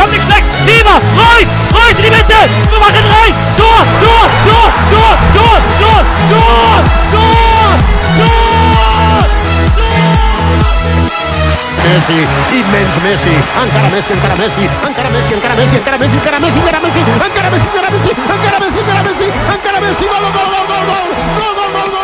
Dominik Schleck, Sieber, Reus, Reus in die Mitte, wir machen rein, Tor, Tor, Tor, Tor, Tor, Tor, Tor, Tor, Tor, Tor. Messi, immens Messi, encara Messi, encara Messi, encara Messi, encara Messi, encara Messi, encara Messi, encara Messi, encara Messi, encara Messi, encara Messi, encara Messi, encara Messi, gol, gol, gol, gol, gol, gol, gol, gol,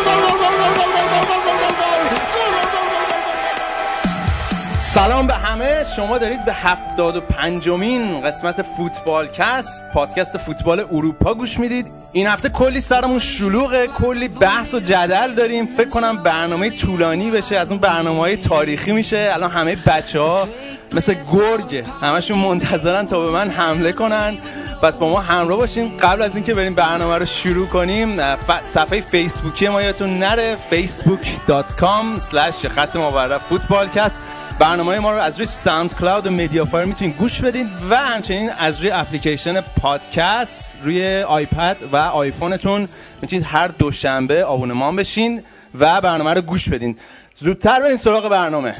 شما دارید به هفتاد و پنجمین قسمت فوتبال کست پادکست فوتبال اروپا گوش می‌دید. این هفته کلی سرمون شلوغه کلی بحث و جدل داریم. فکر کنم برنامه طولانی بشه از اون برنامه های تاریخی میشه. الان همه بچه ها مثل گرگ همشون منتظرن تا به من حمله کنن. پس با ما همراه باشین. قبل از اینکه بریم برنامه رو شروع کنیم صفحه فیسبوکی ما یادتون نره facebook.com خط مورد فوتبالکست برنامه ما رو از روی SoundCloud و MediaFire می‌تونید گوش بدین و همچنین از روی اپلیکیشن پادکست روی iPad و آیفونتون می‌تونید هر دوشنبه آبونمان بشین و برنامه رو گوش بدین. زودتر بریم سراغ برنامه.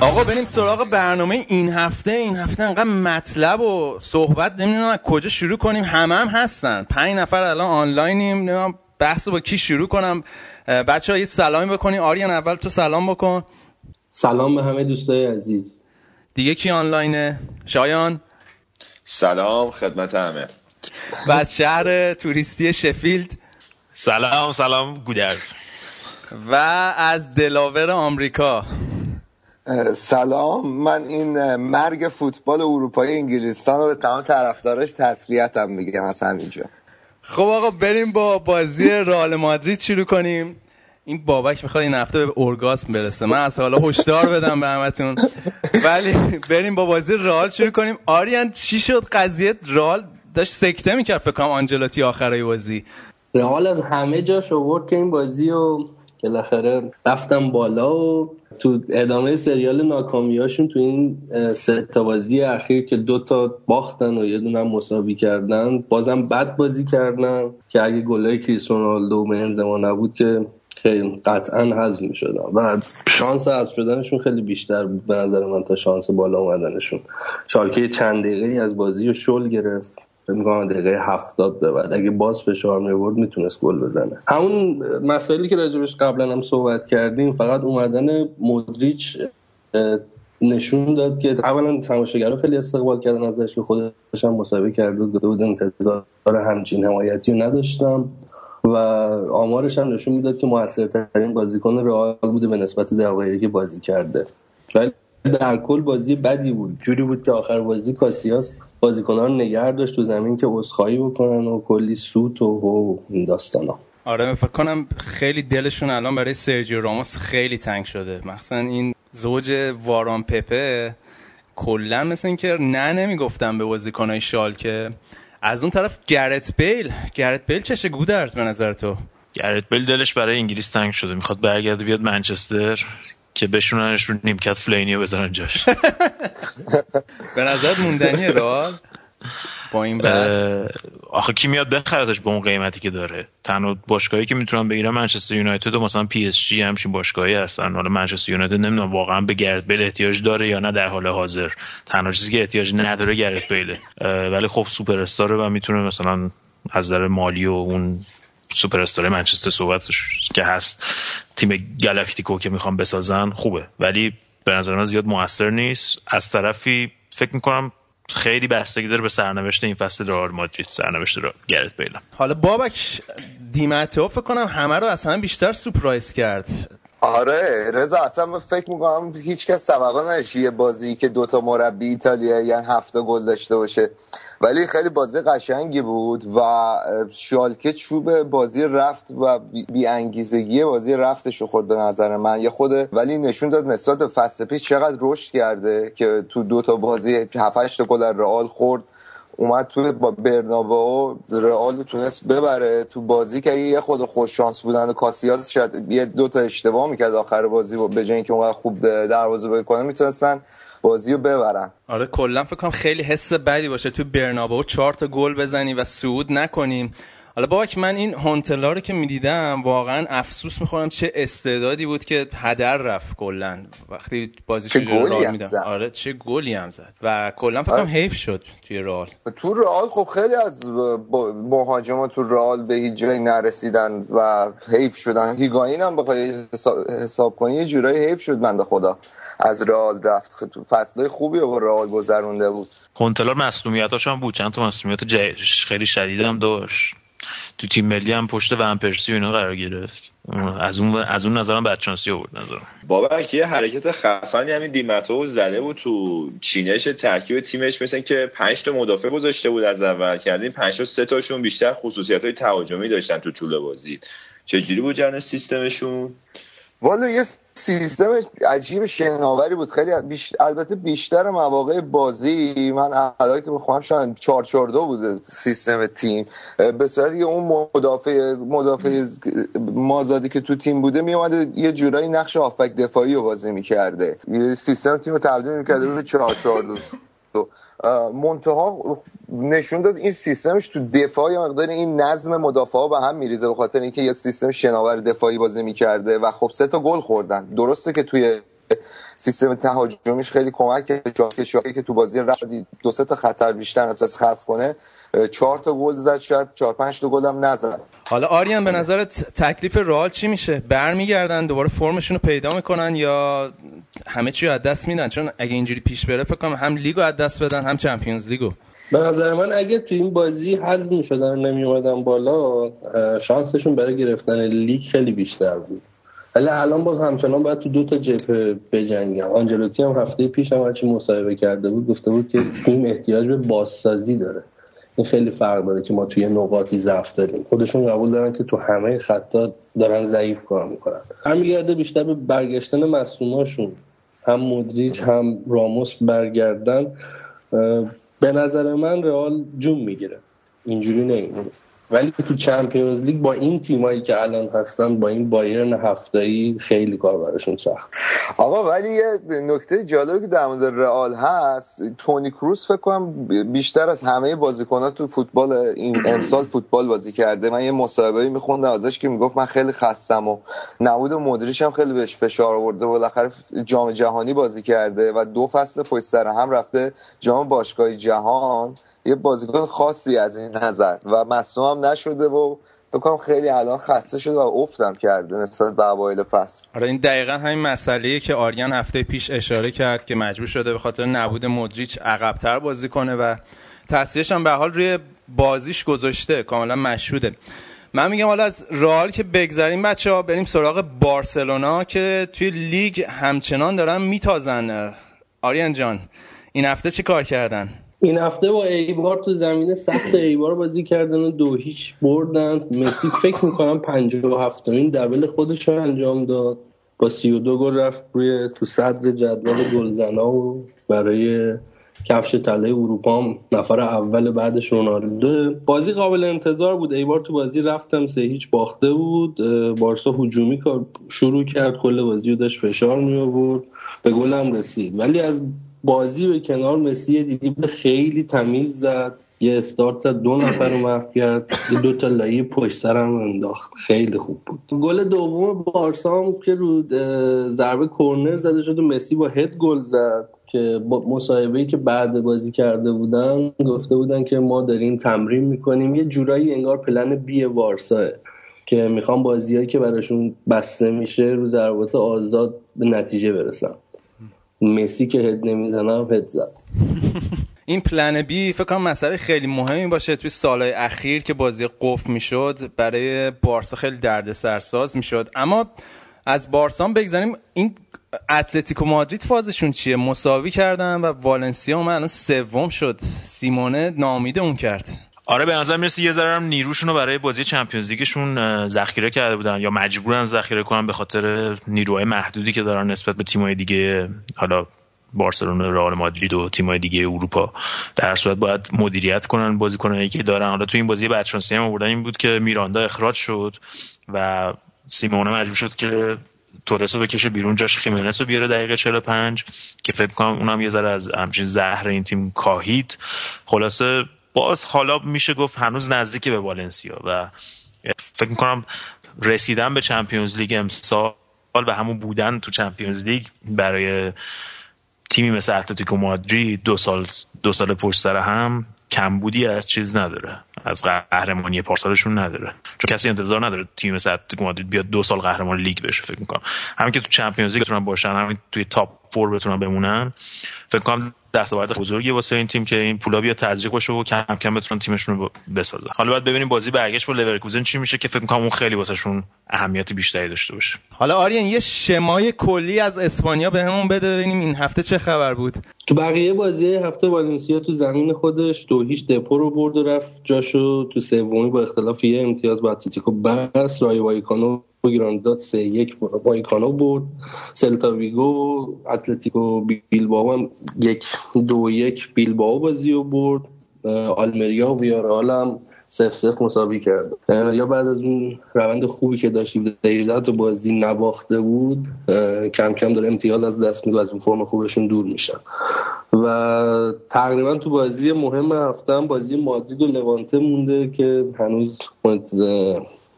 آقا بریم سراغ برنامه این هفته. این هفته انقدر مطلب و صحبت نمی‌دونم از کجا شروع کنیم. همه هم هستن. پنج نفر الان آنلاینیم. نمی‌دونم بحث با کی شروع کنم. بچه ها یه سلامی بکنیم آریان اول تو سلام بکن. سلام به همه دوستای عزیز. دیگه کی آنلاینه؟ شایان؟ سلام خدمت همه. و از شهر توریستی شفیلد. سلام سلام گودرز. و از دلاور آمریکا. سلام من این مرگ فوتبال اروپایی انگلستان رو به تمام طرفدارش تسلیتم میگم از همینجا. خب آقا بریم با بازی رئال مادرید شروع کنیم. این بابک می‌خواد این هفته به اورگاسم برسه. من از حالا هشدار بدم به همتون. ولی بریم با بازی رئال شروع کنیم. آریان چی شد قضیه؟ رئال داشت سکته می‌کرد فکر کنم آنجلاتی آخرای بازی. رئال از همه جاش آورد که این بازی و بالاخره رفتم بالا و تو ادامه سریال ناکامیاشون تو این سه تا بازی اخیر که دو تا باختن و یه دونه مساوی کردن بازم بد بازی کردن که اگه گلای کریس رونالدو و بنزما نبود که خیلی قطعا حذف می‌شدن. و شانس حذف شدنشون خیلی بیشتر بود به نظر من تا شانس بالا اومدنشون. شالکه چند دقیقه از بازی رو شل گرفت. می‌کنم دقیقه هفتاد به بعد. اگه باز فشار می‌آورد می‌تونست گل بزنه. همون مسائلی که راجبش قبلا هم صحبت کردیم فقط اومدن مودریچ نشون داد که اولا تماشاگرها خیلی استقبال کردن ازش که خودش هم مسابقه کرده بود بود انتظار همچین حمایتی رو نداشتم. و آمارش هم نشون می‌داد که موثرترین بازیکن رئال بوده به نسبت دقایقی که بازی کرده. ولی در کل بازی بدی بود. جوری بود که آخر بازی کاسیاس بازیکنان نگه داشت تو زمین که عذرخواهی بکنن و کلی سوت و این داستانا. آره فکر کنم خیلی دلشون الان برای سرجیو راموس خیلی تنگ شده. مثلا این زوج واران پپه کلا مثل اینکه نه نمی‌گفتم به بازیکنای شالکه. از اون طرف گرت بیل. گرت بیل چشه گودرز به نظر تو؟ گرت بیل دلش برای انگلیس تنگ شده. می‌خواد برگرده بیاد منچستر. که بشوننش رو نیمکت فلینی رو بزنن جاش. به نظرت موندنیه رئال با این بحث؟ آخه کی میاد بخردش با اون قیمتی که داره؟ تنها باشگاهی که می‌تونن بگیرن منچستر یونایتد و مثلا پی اس جی همچین باشگاهی هستن. حالا منچستر یونایتد نمی‌دونم واقعا به گرت بیل احتیاج داره یا نه در حال حاضر. تنها چیزی که احتیاج نداره گرت بیله ولی خب سوپر استاره و می‌تونه مثلا از نظر مالی و اون سوپر استار منچستر صحبتش که هست تیم گالاکتیکو که می‌خوام بسازن خوبه ولی به نظر من زیاد موثر نیست. از طرفی فکر می‌کنم خیلی بستگی داره به سرنوشت این فصل رئال مادرید سرنوشت رو گرت بیلم حالا بابک دیمتو فکر کنم همه رو همه بیشتر سورپرایز کرد. آره رضا اصلا فکر می‌کنم هیچ کس نداشت یه بازی که دوتا مربی ایتالیا یعنی هفته گل داشته باشه. ولی خیلی بازی قشنگی بود و شالکه چوب بازی رفت و بی انگیزگی بازی رفتش خورد به نظر من. یه خود ولی نشون داد نسبت به فصل پیش چقدر رشد کرده که تو دو تا بازی 7 تا گل رئال خورد. اومد توی با برنابا رئال تونست ببره. تو بازی که یه خود خوش شانس بودن و کاسیاس شاید یه دو تا اشتباه می‌کرد آخر بازی به جای اینکه اونقدر خوب دروازه بکنه می‌تونستن بازی رو ببرن. آره کلا فکر کنم خیلی حس بدی باشه. تو برنابا چهار تا گل بزنی و صعود نکنیم. حالا بابک من این هونتلا رو که می‌دیدم واقعا افسوس می‌خورم چه استعدادی بود که هدر رفت کلا. وقتی بازی چه گلی هم زد. آره چه گلی هم زد. و کلا فکر کنم آره. حیف شد توی رئال. تو رئال خب خیلی از مهاجما تو رئال به هیچ جایی نرسیدن و حیف شدن. هیگاین هم بخوای حساب, حساب کنی یه جورایی حیف شد بنده خدا. از رئال رفت. خ- تو فصلهای خوبی رو با رئال گذرونده بود. هونتلار مسئولیتاش هم بود. چند تا مسئولیت خیلی شدید هم داشت. تو تیم ملی هم پشت ون پرسی و اینا قرار گرفت. از اون از اون نظرم بدشانسی آورد نظرم. بابک یه حرکت خفنی همین دیمتو زده بود تو چینش ترکیب تیمش مثل که پنج تا مدافع گذاشته بود از اول که از این پنج تا سه تاشون بیشتر خصوصیت های تهاجمی داشتن تو طول بازی. چجوری بود جرن سیستمشون؟ والا یه سیستم عجیب شناوری بود. خیلی بیش... البته بیشتر مواقع بازی من الان که بخوام شاید 4 4 2 بوده سیستم تیم. به صورتی که اون مدافع مدافع مازادی که تو تیم بوده می اومده یه جورایی نقش آفک دفاعی رو بازی می‌کرده. سیستم تیم رو تبدیل می‌کرده به 4 4 2 منتها نشون داد این سیستمش تو دفاع یه مقدار این نظم مدافعا به هم میریزه به خاطر اینکه یه سیستم شناور دفاعی بازی می‌کرده و خب سه تا گل خوردن. درسته که توی سیستم تهاجمیش خیلی کمک کرد. که تو بازی رفت دو سه تا خطر بیشتر نتونست خلق کنه. چهار تا گل زد. شاید چهار پنج تا گل هم نزد. حالا آریان به نظرت تکلیف رئال چی میشه؟ برمیگردن دوباره فرمشون رو پیدا می‌کنن یا همه چی رو از دست میدن؟ چون اگه اینجوری پیش بره فکر کنم هم لیگو از دست بدن هم چمپیونز لیگو. به نظر من اگه تو این بازی حذف می‌شدن نمی اومدن بالا شانسشون برای گرفتن لیگ خیلی بیشتر بود. ولی الان باز همچنان باید تو دو تا جبهه بجنگن. آنجلوتی هم هفته پیش هم هرچی مصاحبه کرده بود گفته بود که تیم احتیاج به بازسازی داره. این خیلی فرق داره که ما توی نقاطی ضعف داریم. خودشون قبول دارن که تو همه خطا دارن ضعیف کار می‌کنن. برمیگرده بیشتر به برگشتن مصوماشون هم مدریج هم راموس برگردن به نظر من رئال جون می‌گیره. اینجوری نمیمونه ولی تو چمپیونز لیگ با این تیمایی که الان هستن با این بایرن هفتایی خیلی کار براشون سخت. آقا ولی یه نکته جالبی که در مورد رئال هست. تونی کروس فکر کنم بیشتر از همه بازیکنات تو فوتبال این امسال فوتبال بازی کرده. من یه مصاحبه میخوندم ازش که می‌گفت من خیلی خستم و نبود مدریش هم خیلی بهش فشار آورده بالاخره جام جهانی بازی کرده و دو فصل پشت سر هم رفته جام باشگاه جهان. یه بازیکن خاصی از این نظر و مصوم نشده و فکر کنم خیلی الان خسته شده و افتم کرده نسبت به اوایل فصل. آره این دقیقا همین مسئله که آریان هفته پیش اشاره کرد که مجبور شده به خاطر نبود مدریچ عقبتر بازی کنه و تاثیرش هم به حال روی بازیش گذاشته کاملا مشهوده. من میگم حالا از رئال که بگذریم بچه ها بریم سراغ بارسلونا که توی لیگ همچنان دارن میتازن. آریان جان این هفته چی کار کردن؟ این هفته با ایبار تو زمین سخت ایبار بازی کردن و دو هیچ بردن. مسی فکر می‌کنم پنجاه و هفتمین دبل خودش رو انجام داد. با سی و دو گل رفت روی تو صدر جدول گلزنا و برای کفش طلای اروپا نفر اول بعدش رونالدو. بازی قابل انتظار بود. ایبار تو بازی رفتم سه هیچ باخته بود. بارسا هجومی کار شروع کرد. کل بازی رو داشت فشار می آورد به گل هم رسید. ولی از بازی به کنار مسی دیدی خیلی تمیز زد. یه استارت زد دو نفر رو محو کرد. دو تا لایه پشت سرم انداخت. خیلی خوب بود. گل دوم بارسا هم که رو ضربه کرنر زده شد و مسی با هد گل زد که با مصاحبه‌ای که بعد بازی کرده بودن گفته بودن که ما داریم تمرین می‌کنیم. یه جورایی انگار پلن بی بارساه که می‌خوام بازیایی که براشون بسته میشه رو ضربات آزاد به نتیجه برسن مسی که هد نمی‌زنم هد زد. این پلن بی فکر کنم مسئله خیلی مهمی باشه توی سالهای اخیر که بازی قفل می‌شد برای بارسا خیلی درد سرساز می‌شد. اما از بارسا بگذاریم این اتلتیکو مادرید فازشون چیه؟ مساوی کردن و والنسیا اومد الان سوم شد. سیمونه نامید اون کرد. آره به نظر می‌رسه یه ذره نیروشون رو برای بازی چمپیونز لیگشون ذخیره کرده بودن یا مجبورن ذخیره کنن به خاطر نیروهای محدودی که دارن نسبت به تیم‌های دیگه حالا بارسلونا رئال مادرید و تیم‌های دیگه اروپا. در صورت باید مدیریت کنن بازیکنایی که دارن حالا تو این بازی بدشانسی هم آوردن این بود که میراندا اخراج شد و سیمونه مجبور شد که تورس رو بکشه بیرون جاش خیمنس رو بیاره دقیقه 45 که فکر کنم اونم یه ذره از همچین زهر این تیم کاهید. خلاصه باز حالا میشه گفت هنوز نزدیک به والنسیا و فکر می‌کنم رسیدن به چمپیونز لیگ امسال و همون بودن تو Champions League برای تیمی مثل اتلتیکو مادرید دو سال دو سال پشت سر هم کمبودی از چیز نداره. از قهرمانی پارسالشون نداره. چون کسی انتظار نداره تیم مثل اتلتیکو مادرید بیاد دو سال قهرمان لیگ بشه فکر می‌کنم. همین که تو Champions League بتونن باشن همین توی top four بتونن بمونن فکر کنم دستاورد بزرگی واسه این تیم که این پولا بیاد تزریق بشه و کم کم بتونن تیمشون رو بسازن. حالا باید ببینیم بازی برگشت با لورکوزن چی میشه که فکر می‌کنم اون خیلی واسهشون اهمیت بیشتری داشته باشه. حالا آریان یه شمای کلی از اسپانیا بهمون بده ببینیم این هفته چه خبر بود. تو بقیه بازی هفته والنسیا تو زمین خودش دو هیچ دپور رو برد و رفت جاشو تو سومی با اختلاف یه امتیاز با اتلتیکو بس. رایو وایکانو گرانادا سه یک وایکانو برد. سلتا ویگو اتلتیکو بیلباو هم یک دو یک بیلباو بازی رو برد. آلمریا و ویارئال هم سف سف مساوی کرد. یا بعد از اون روند خوبی که داشت دیلت و بازی نباخته بود کم کم داره امتیاز از دست میده از اون فرم خوبشون دور میشن و تقریبا تو بازی مهم هفته هم بازی مادرید و لوانته مونده که هنوز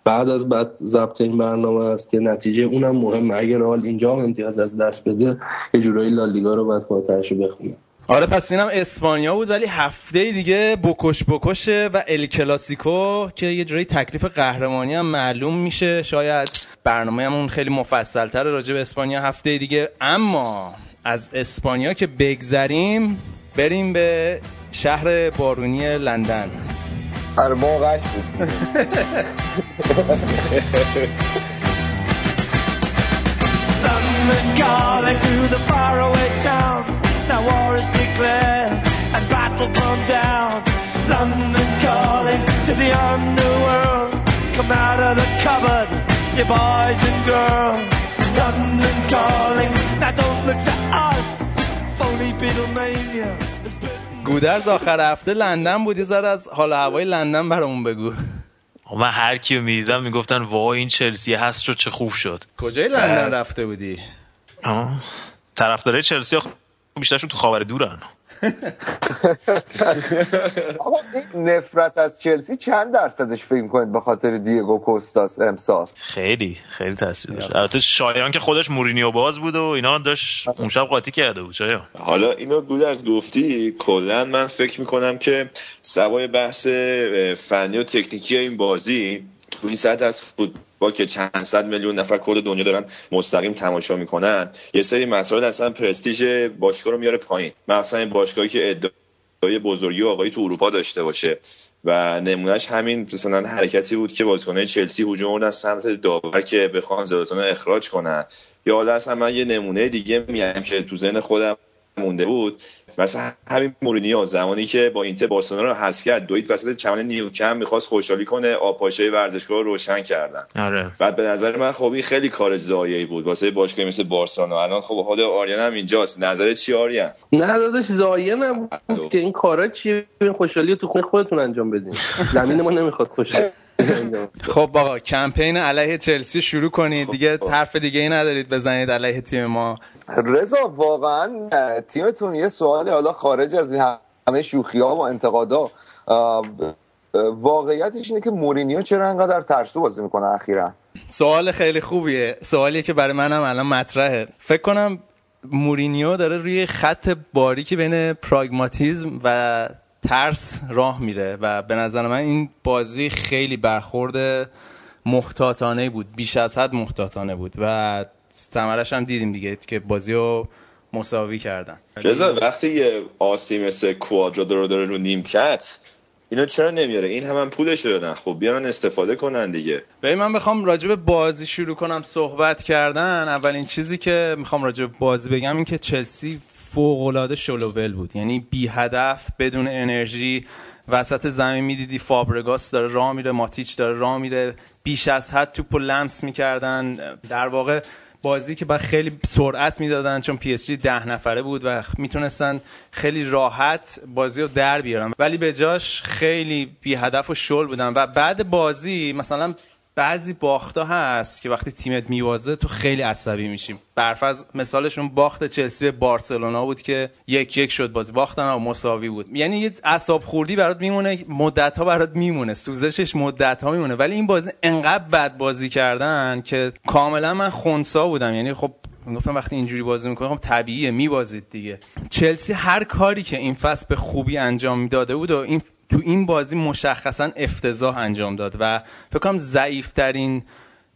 بعد از بعد ضبط این برنامه است که نتیجه اونم مهمه. اگر حال اینجا هم امتیاز از دست بده یه جورایی لالیگا رو بعد فاتحش بخونه. آره پس اینم اسپانیا بود ولی هفته دیگه بکش بکشه و ال کلاسیکو که یه جوری تکلیف قهرمانی هم معلوم میشه. شاید برنامه همون خیلی مفصل تر راجع به اسپانیا هفته دیگه. اما از اسپانیا که بگذریم بریم به شهر بارونی لندن. آره موقعش بود. London calling to the faraway towns. Now war is declared and battle come down. London calling to the underworld. Come out of the cupboard, you boys and girls. London calling. Now don't look to us. Phony Beatlemania. گودرز آخر هفته لندن بود یه ذره از حال هوای لندن برامون بگو من هر کیو می‌دیدم می‌گفتن وای این چلسی هست شد چه خوب شد کجای لندن رفته بودی آه. طرفدارای چلسی ها بیشترشون تو خاور دورن. آقا این نفرت از چلسی چند درصدش فکر کنید به خاطر دیگو کوستاس امسال؟ خیلی خیلی تاثیر داشت. البته شایان که خودش مورینیو باز بود و اینا داشت اون شب قاطی کرده بود شایان. حالا اینو گودرز گفتی کلا من فکر می‌کنم که سوای بحث فنی و تکنیکی این بازی تو این سطح از فوتبال که چند صد میلیون نفر کل دنیا دارن مستقیم تماشا می‌کنن یه سری مسائل اصلا پرستیژ باشگاه رو میاره پایین. مثلا این باشگاهی که ادعای بزرگی و آقایی تو اروپا داشته باشه و نمونهش همین مثلا حرکتی بود که بازیکنان چلسی هجوم آوردن سمت داور که بخوان زلاتان اخراج کنن. یا حالا اصلا من یه نمونه دیگه میگم که تو ذهن خودم مونده بود. مثلا همین مورینیو زمانی که با اینتر بارسلونا رو حذف کرد دوید وسط چمن نیوکم می‌خواست خوشحالی کنه آبپاشای ورزشگاه رو روشن کردن. آره. بعد به نظر من خب این خیلی کار ضایعی بود. واسه باشگاهی مثل بارسلونا. الان خب حال آریان هم اینجاست. نظر چی آریان؟ نه داداش زایه نبود که این کارا چیه؟ این خوشحالی تو خونه خودتون انجام بدین. زمین ما نمی‌خواد خوشحالی خب آقا کمپین علیه چلسی شروع کنید. دیگه حرف دیگه ای ندارید بزنید علیه تیم ما. رضا واقعا تیمتون یه سوالی حالا خارج از این همه شوخی ها و انتقادا واقعیتش اینه که مورینیو چرا انقدر ترسو بازی می‌کنه اخیرا؟ سوال خیلی خوبیه. سوالیه که برای منم الان مطرحه. فکر کنم مورینیو داره روی خط باریکی بین پراگماتیزم و ترس راه میره و به نظر من این بازی خیلی برخورد محتاطانه بود. بیش از حد محتاطانه بود و ثمرش هم دیدیم دیگه که بازی رو مساوی کردن. رضا وقتی یه آسی مثل کوادرادو رو داره رو نیمکت اینو چرا نمیاره؟ این هم, هم پولش رو دادن. خب بیارن استفاده کنن دیگه. ببین من بخوام راجع به بازی شروع کنم صحبت کردن. اولین چیزی که می‌خوام راجع به بازی بگم این که چلسی فوق‌العاده شلوول بود. یعنی بی هدف بدون انرژی وسط زمین می‌دیدی فابرگاس داره راه میره ماتیچ داره راه میره بیش از حد توپو لمس می‌کردن. در واقع بازی که باید خیلی سرعت می‌دادن چون پی اس جی ده نفره بود و می‌تونستن خیلی راحت بازی رو در بیارن. ولی به جاش خیلی بی هدف و شل بودن. و بعد بازی مثلا بعضی باختا هست که وقتی تیمت می‌بازه تو خیلی عصبی میشیم. برفرض مثالشون باخت چلسی به بارسلونا بود که یک یک شد بازی. باخت نه مساوی بود. یعنی یه اعصاب خوردی برات میمونه مدت ها برات میمونه سوزشش مدت ها میمونه. ولی این بازی انقدر بد بازی کردن که کاملا من خونسرد بودم. یعنی خب گفتم وقتی اینجوری بازی می‌کنه خب طبیعیه میبازید دیگه. چلسی هر کاری که این فصل به خوبی انجام داده بود و این تو این بازی مشخصا افتضاح انجام داد و فکر کنم ضعیفترین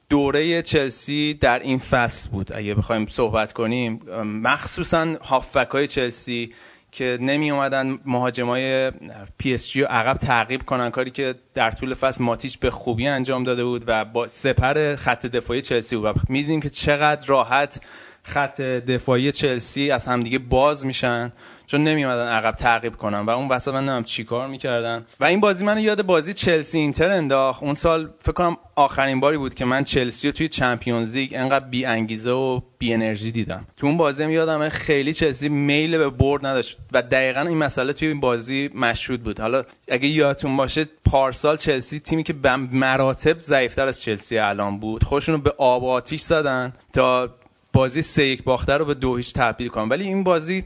دوره چلسی در این فصل بود. اگه بخوایم صحبت کنیم مخصوصا هافبک های چلسی که نمی اومدن مهاجمای پی اس جی رو عقب تعقیب کنن کاری که در طول فصل ماتیچ به خوبی انجام داده بود و با سپر خط دفاعی چلسی بود. و می‌دیدیم که چقدر راحت خط دفاعی چلسی از همدیگه باز میشن. چون نمیومدن عقب تعقیب کنن. و اون وسط من نمی‌دونم چیکار می‌کردن. و این بازی منو یاد بازی چلسی اینتر انداخت. اون سال فکر کنم آخرین باری بود که من چلسی رو توی چمپیونز لیگ انقدر بی انگیزه و بی انرژی دیدم. تو اون بازی هم یادم خیلی چلسی میل به برد نداشت. و دقیقا این مسئله توی این بازی مشهود بود. حالا اگه یادتون باشه پارسال چلسی تیمی که به مراتب ضعیفتر از چلسی الان بود. خودشون رو به آب و آتیش زدن تا بازی سه یک باخته رو به دو هیچ تبدیل کنن. ولی این بازی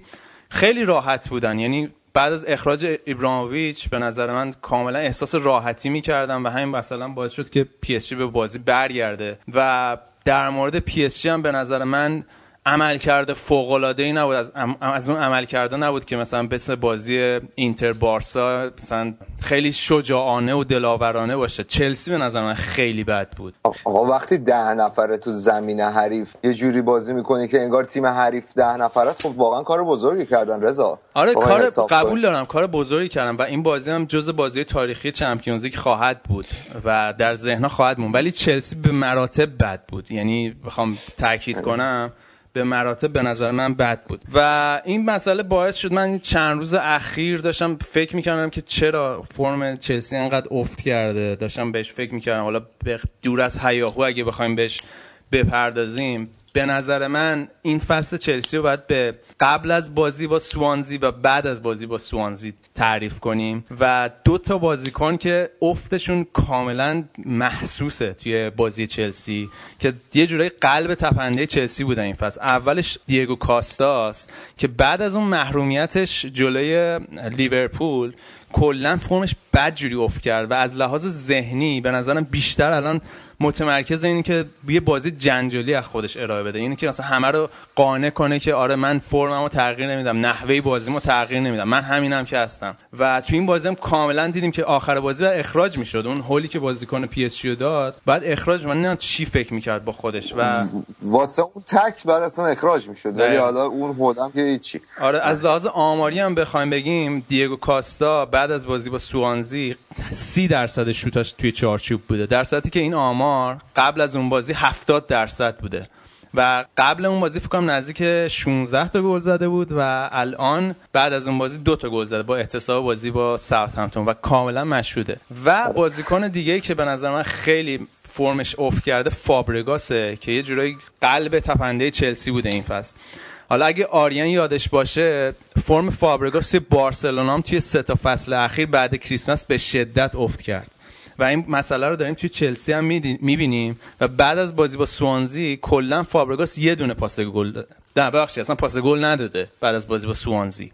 خیلی راحت بودن. یعنی بعد از اخراج ابراهیموویچ به نظر من کاملا احساس راحتی می‌کردم و همین مثلا باعث شد که پی به بازی برگرده. و در مورد پی هم به نظر من عمل کرده فوق العاده ای نبود. از, از اون عمل کرده نبود که مثلا مثل بازی اینتر بارسا مثلا خیلی شجاعانه و دلاورانه باشه. چلسی به نظر من خیلی بد بود. آقا وقتی ده نفره تو زمین حریف یه جوری بازی می‌کنی که انگار تیم حریف ده نفر است خب واقعا کار بزرگی کردن رضا. آره کار قبول دارم کار بزرگی کردم و این بازی هم جز بازی تاریخی چمپیونز لیگ خواهد بود و در ذهنها خواهد مون ولی چلسی به مراتب بد بود. یعنی بخوام تاکید کنم به مراتب به نظر من بد بود. و این مسئله باعث شد من چند روز اخیر داشتم فکر می‌کردم که چرا فرم چلسی انقدر افت کرده. داشتم بهش فکر می‌کردم حالا دور از هیاهو اگه بخوایم بهش بپردازیم. به نظر من این فصل چلسی رو باید به قبل از بازی با سوانزی و بعد از بازی با سوانزی تعریف کنیم و دو تا بازیکن که افتشون کاملا محسوسه توی بازی چلسی که یه جورایی قلب تپنده چلسی بودن این فصل. اولش دیگو کاستاس که بعد از اون محرومیتش جلوی لیورپول کلا فرمش بد جوری افت کرد و از لحاظ ذهنی به نظرم بیشتر الان متمرکز اینه که یه بازی جنجالی از خودش ارائه بده. اینه که مثلا همه رو قانع کنه که آره من فرممو تغییر نمیدم نحوه بازیمو تغییر نمیدم. من همینم که هستم. و تو این بازی هم کاملا دیدیم که آخر بازی باید اخراج می‌شد. اون هولی که بازیکن پی اس جی داد باید اخراج من نه چی فکر می‌کرد با خودش و واسه اون تکل باید اصلا اخراج می‌شد. ولی حالا اون هولم که هیچی. آره از لحاظ آماری هم بخوایم بگیم دیگو کاستا بعد از بازی با سوانزی 30 درصد شوتاش توی چارچوب بوده. در صورتی که این آمار قبل از اون بازی 70 درصد بوده. و قبل اون بازی فکر کنم نزدیک 16 تا گل زده بود و الان بعد از اون بازی دو تا گل زده. با احتساب بازی با ساوثهمپتون و کاملا مشهوده. و بازیکن دیگه که به نظر من خیلی فرمش افت کرده فابرگاسه که یه جورایی قلب تپنده چلسی بوده این فصل. حالا اگه آریان یادش باشه فرم فابرگاس توی بارسلونا هم توی سه تا فصل اخیر بعد کریسمس به شدت افت کرد. و این مسئله رو داریم توی چلسی هم می‌بینیم و بعد از بازی با سوانزی کلا فابرگاس یه دونه پاس گل داده نه ببخشید اصلا پاس گل نداده بعد از بازی با سوانزی.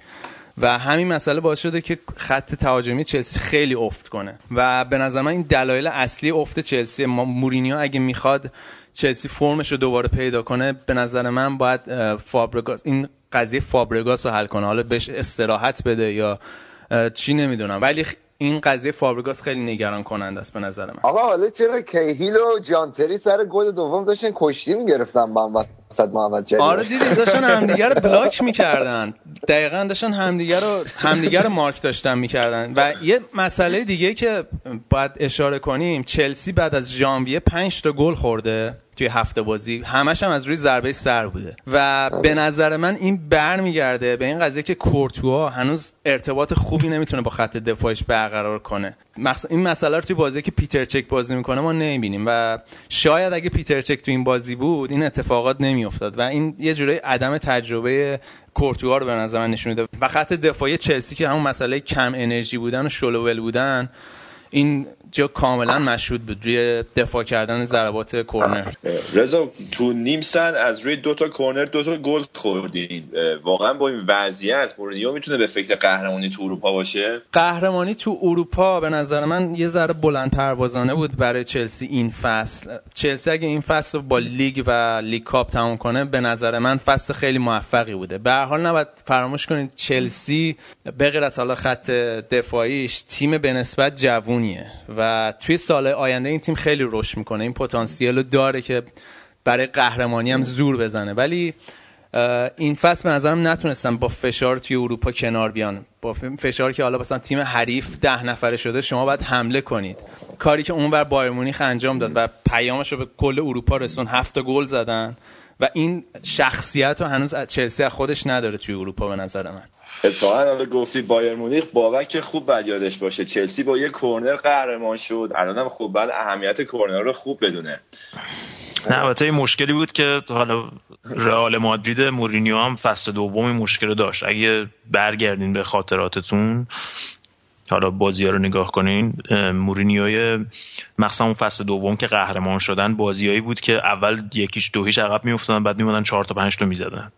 و همین مسئله باعث شده که خط تهاجمی چلسی خیلی افت کنه. و به نظر من این دلایل اصلی افت چلسی مورینیو اگه می‌خواد چلسی فرمش رو دوباره پیدا کنه به نظر من باید فابرگاس این قضیه فابرگاس رو حل کنه. حالا بهش استراحت بده یا چی نمی‌دونم. ولی این قضیه فابرگاس خیلی نگران کننده است به نظر من. آقا حالا چرا کیهیل و جانتری سر گل دوم داشتن کشتی می‌گرفتن با هم وسط محمد جلیل؟ آره دیدی داشتن همدیگه رو بلاک می‌کردن. دقیقا داشتن همدیگه رو همدیگه رو مارک داشتن می‌کردن. و یه مسئله دیگه که باید اشاره کنیم چلسی بعد از ژانویه 5 تا گل خورده. توی هفته بازی همش هم از روی ضربه سر بوده. و به نظر من این برمیگرده به این قضیه که کورتوا هنوز ارتباط خوبی نمی‌تونه با خط دفاعش برقرار کنه. این مسئله رو توی بازی که پیتر چک بازی می‌کنه ما نمی‌بینیم و شاید اگه پیتر چک تو این بازی بود این اتفاقات نمیافتاد. و این یه جورایی عدم تجربه کورتوا رو به نظر من نشون میده. و خط دفاعی چلسی که همون مسئله کم انرژی بودن و شلوول بودن این جا کاملا مشهود بود روی دفاع کردن ضربات کرنر رضا تو نیم سن از روی دوتا کرنر دوتا گل خوردین. واقعا با این وضعیت مورینیو می‌تونه به فکر قهرمانی تو اروپا باشه؟ قهرمانی تو اروپا به نظر من یه ذره بلند پروازانه بود برای چلسی این فصل. چلسی اگه این فصل با لیگ و League Cup تموم کنه به نظر من فصل خیلی موفقی بوده. به هر حال نباید فراموش کنید چلسی به غیر از حالا خط دفاعیش تیم به نسبت جوونیه و توی سال آینده این تیم خیلی رشد می‌کنه. این پتانسیل رو داره که برای قهرمانی هم زور بزنه. ولی این فصل به نظرم نتونستن با فشار توی اروپا کنار بیان. با فشار که حالا مثلا تیم حریف ده نفره شده شما باید حمله کنید. کاری که اون بر بایر مونیخ انجام داد و پیامش رو به کل اروپا رسون هفت گل زدن و این شخصیت رو هنوز چلسی خودش نداره توی اروپا به نظر من. اتفاقا حالا گفتی بایر مونیخ بابک خوب بعد یادش باشه. چلسی با یه کورنر قهرمان شد. الانم خوب بعد اهمیت کورنر رو خوب بدونه. نه البته مشکلی بود که حالا رئال مادرید مورینیو هم فصل دوم مشکل داشت. اگه برگردین به خاطراتتون حالا بازی ها رو نگاه کنین مورینیوی مخصوصا اون فصل دوم که قهرمان شدن بازیایی بود که اول یکیش دو هیچ عقب میافتادن بعد میمونن چهار تا پنج تا می‌زدن.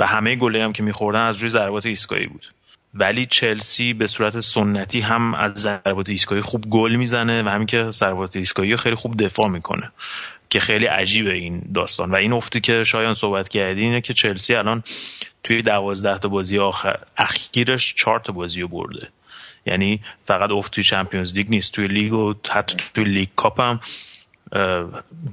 و همه گله هم که میخوردن از روی ضربات ایستگاهی بود. ولی چلسی به صورت سنتی هم از ضربات ایستگاهی خوب گل می‌زنه و همین که ضربات ایستگاهی خیلی خوب دفاع می‌کنه که خیلی عجیبه این داستان. و این افتی که شایان صحبت کردی اینه که چلسی الان توی دوازده تا بازی آخر اخیرش چهار تا بازی رو برده. یعنی فقط افت توی Champions League نیست توی لیگ و حتی توی League Cup هم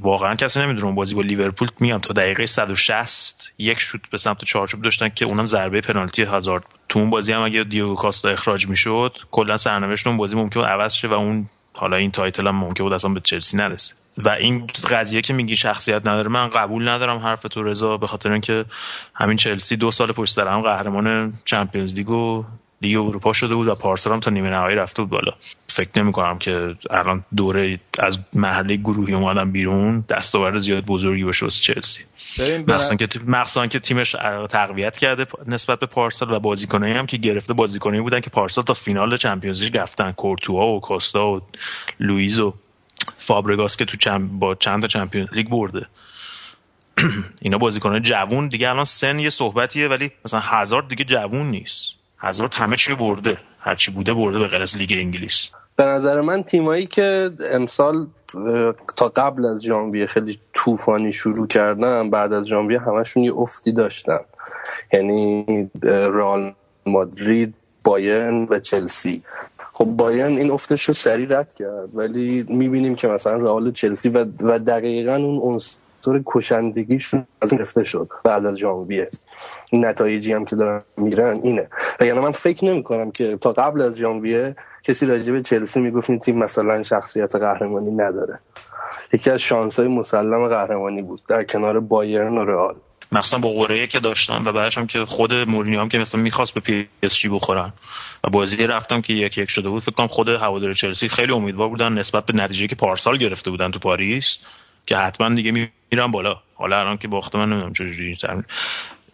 واقعا کسی نمی‌دونه بازی با لیورپول میام تا دقیقه 160 یک شوت به سمت چارچوب داشتن که اونم ضربه پنالتی هازارد. تو اون بازی هم اگه دیوگو کاستا اخراج می‌شد کلا سرنوشت اون بازی ممکن عوض شه و اون حالا این title هم ممکن بود اصلا به چلسی نرسه. و این قضیه که میگی شخصیت نداره من قبول ندارم حرف تو رضا به خاطر اینکه همین چلسی دو سال پشت سر هم قهرمان Champions League و لیگ اروپا شده بود و پارسال هم تا نیمه نهایی رفته بود بالا. فکر نمی کنم که الان دور از مرحله گروهی اومدن بیرون دستاورد زیاد بزرگی باشه واسه چلسی. مخصوصا که مخصوصا که تیمش تقویت کرده نسبت به پارسال و بازیکنایی هم که گرفته بازیکنایی بودن که پارسال تا فینال Champions League رفتن. کورتوا و کوستا و لوئیز و فابرگاس که تو چم... با چند تا Champions League برده. اینا بازیکنان جوون. دیگه الان سن یه صحبتیه ولی مثلا هازارد دیگه جوون نیست. هازارد همه چی برده. هرچی بوده برده به غیر لیگ انگلیس. به نظر من تیمایی که امسال تا قبل از ژانویه خیلی طوفانی شروع کردن بعد از ژانویه همشون یه افتی داشتن. یعنی رئال مادرید بایرن و چلسی. خب بایرن این افتش رو سریع رد کرد ولی می‌بینیم که مثلا رئال چلسی و, و دقیقا اون عنصر کشندگیشون از گرفته شد بعد از ژانویه. نتایجی هم که دارن میرن اینه. و یعنی من فکر نمی کنم که تا قبل از ژانویه کسی راجع به چلسی می‌گفت این تیم مثلا شخصیت قهرمانی نداره. یکی از شانس های مسلم قهرمانی بود در کنار بایرن و رئال. مثلا با قرعه که داشتن و بعدش هم که خود مورینیو هم که مثلا می‌خواست به پی اس جی بخورن. و بازی رفتم که یک یک شده بود فکر کنم خود هوادار چلسی خیلی امیدوار بودن نسبت به نتیجه که پارسال گرفته بودن تو پاریس که حتما دیگه میرن بالا. حالا الان که باخته من نمی‌دونم چجوری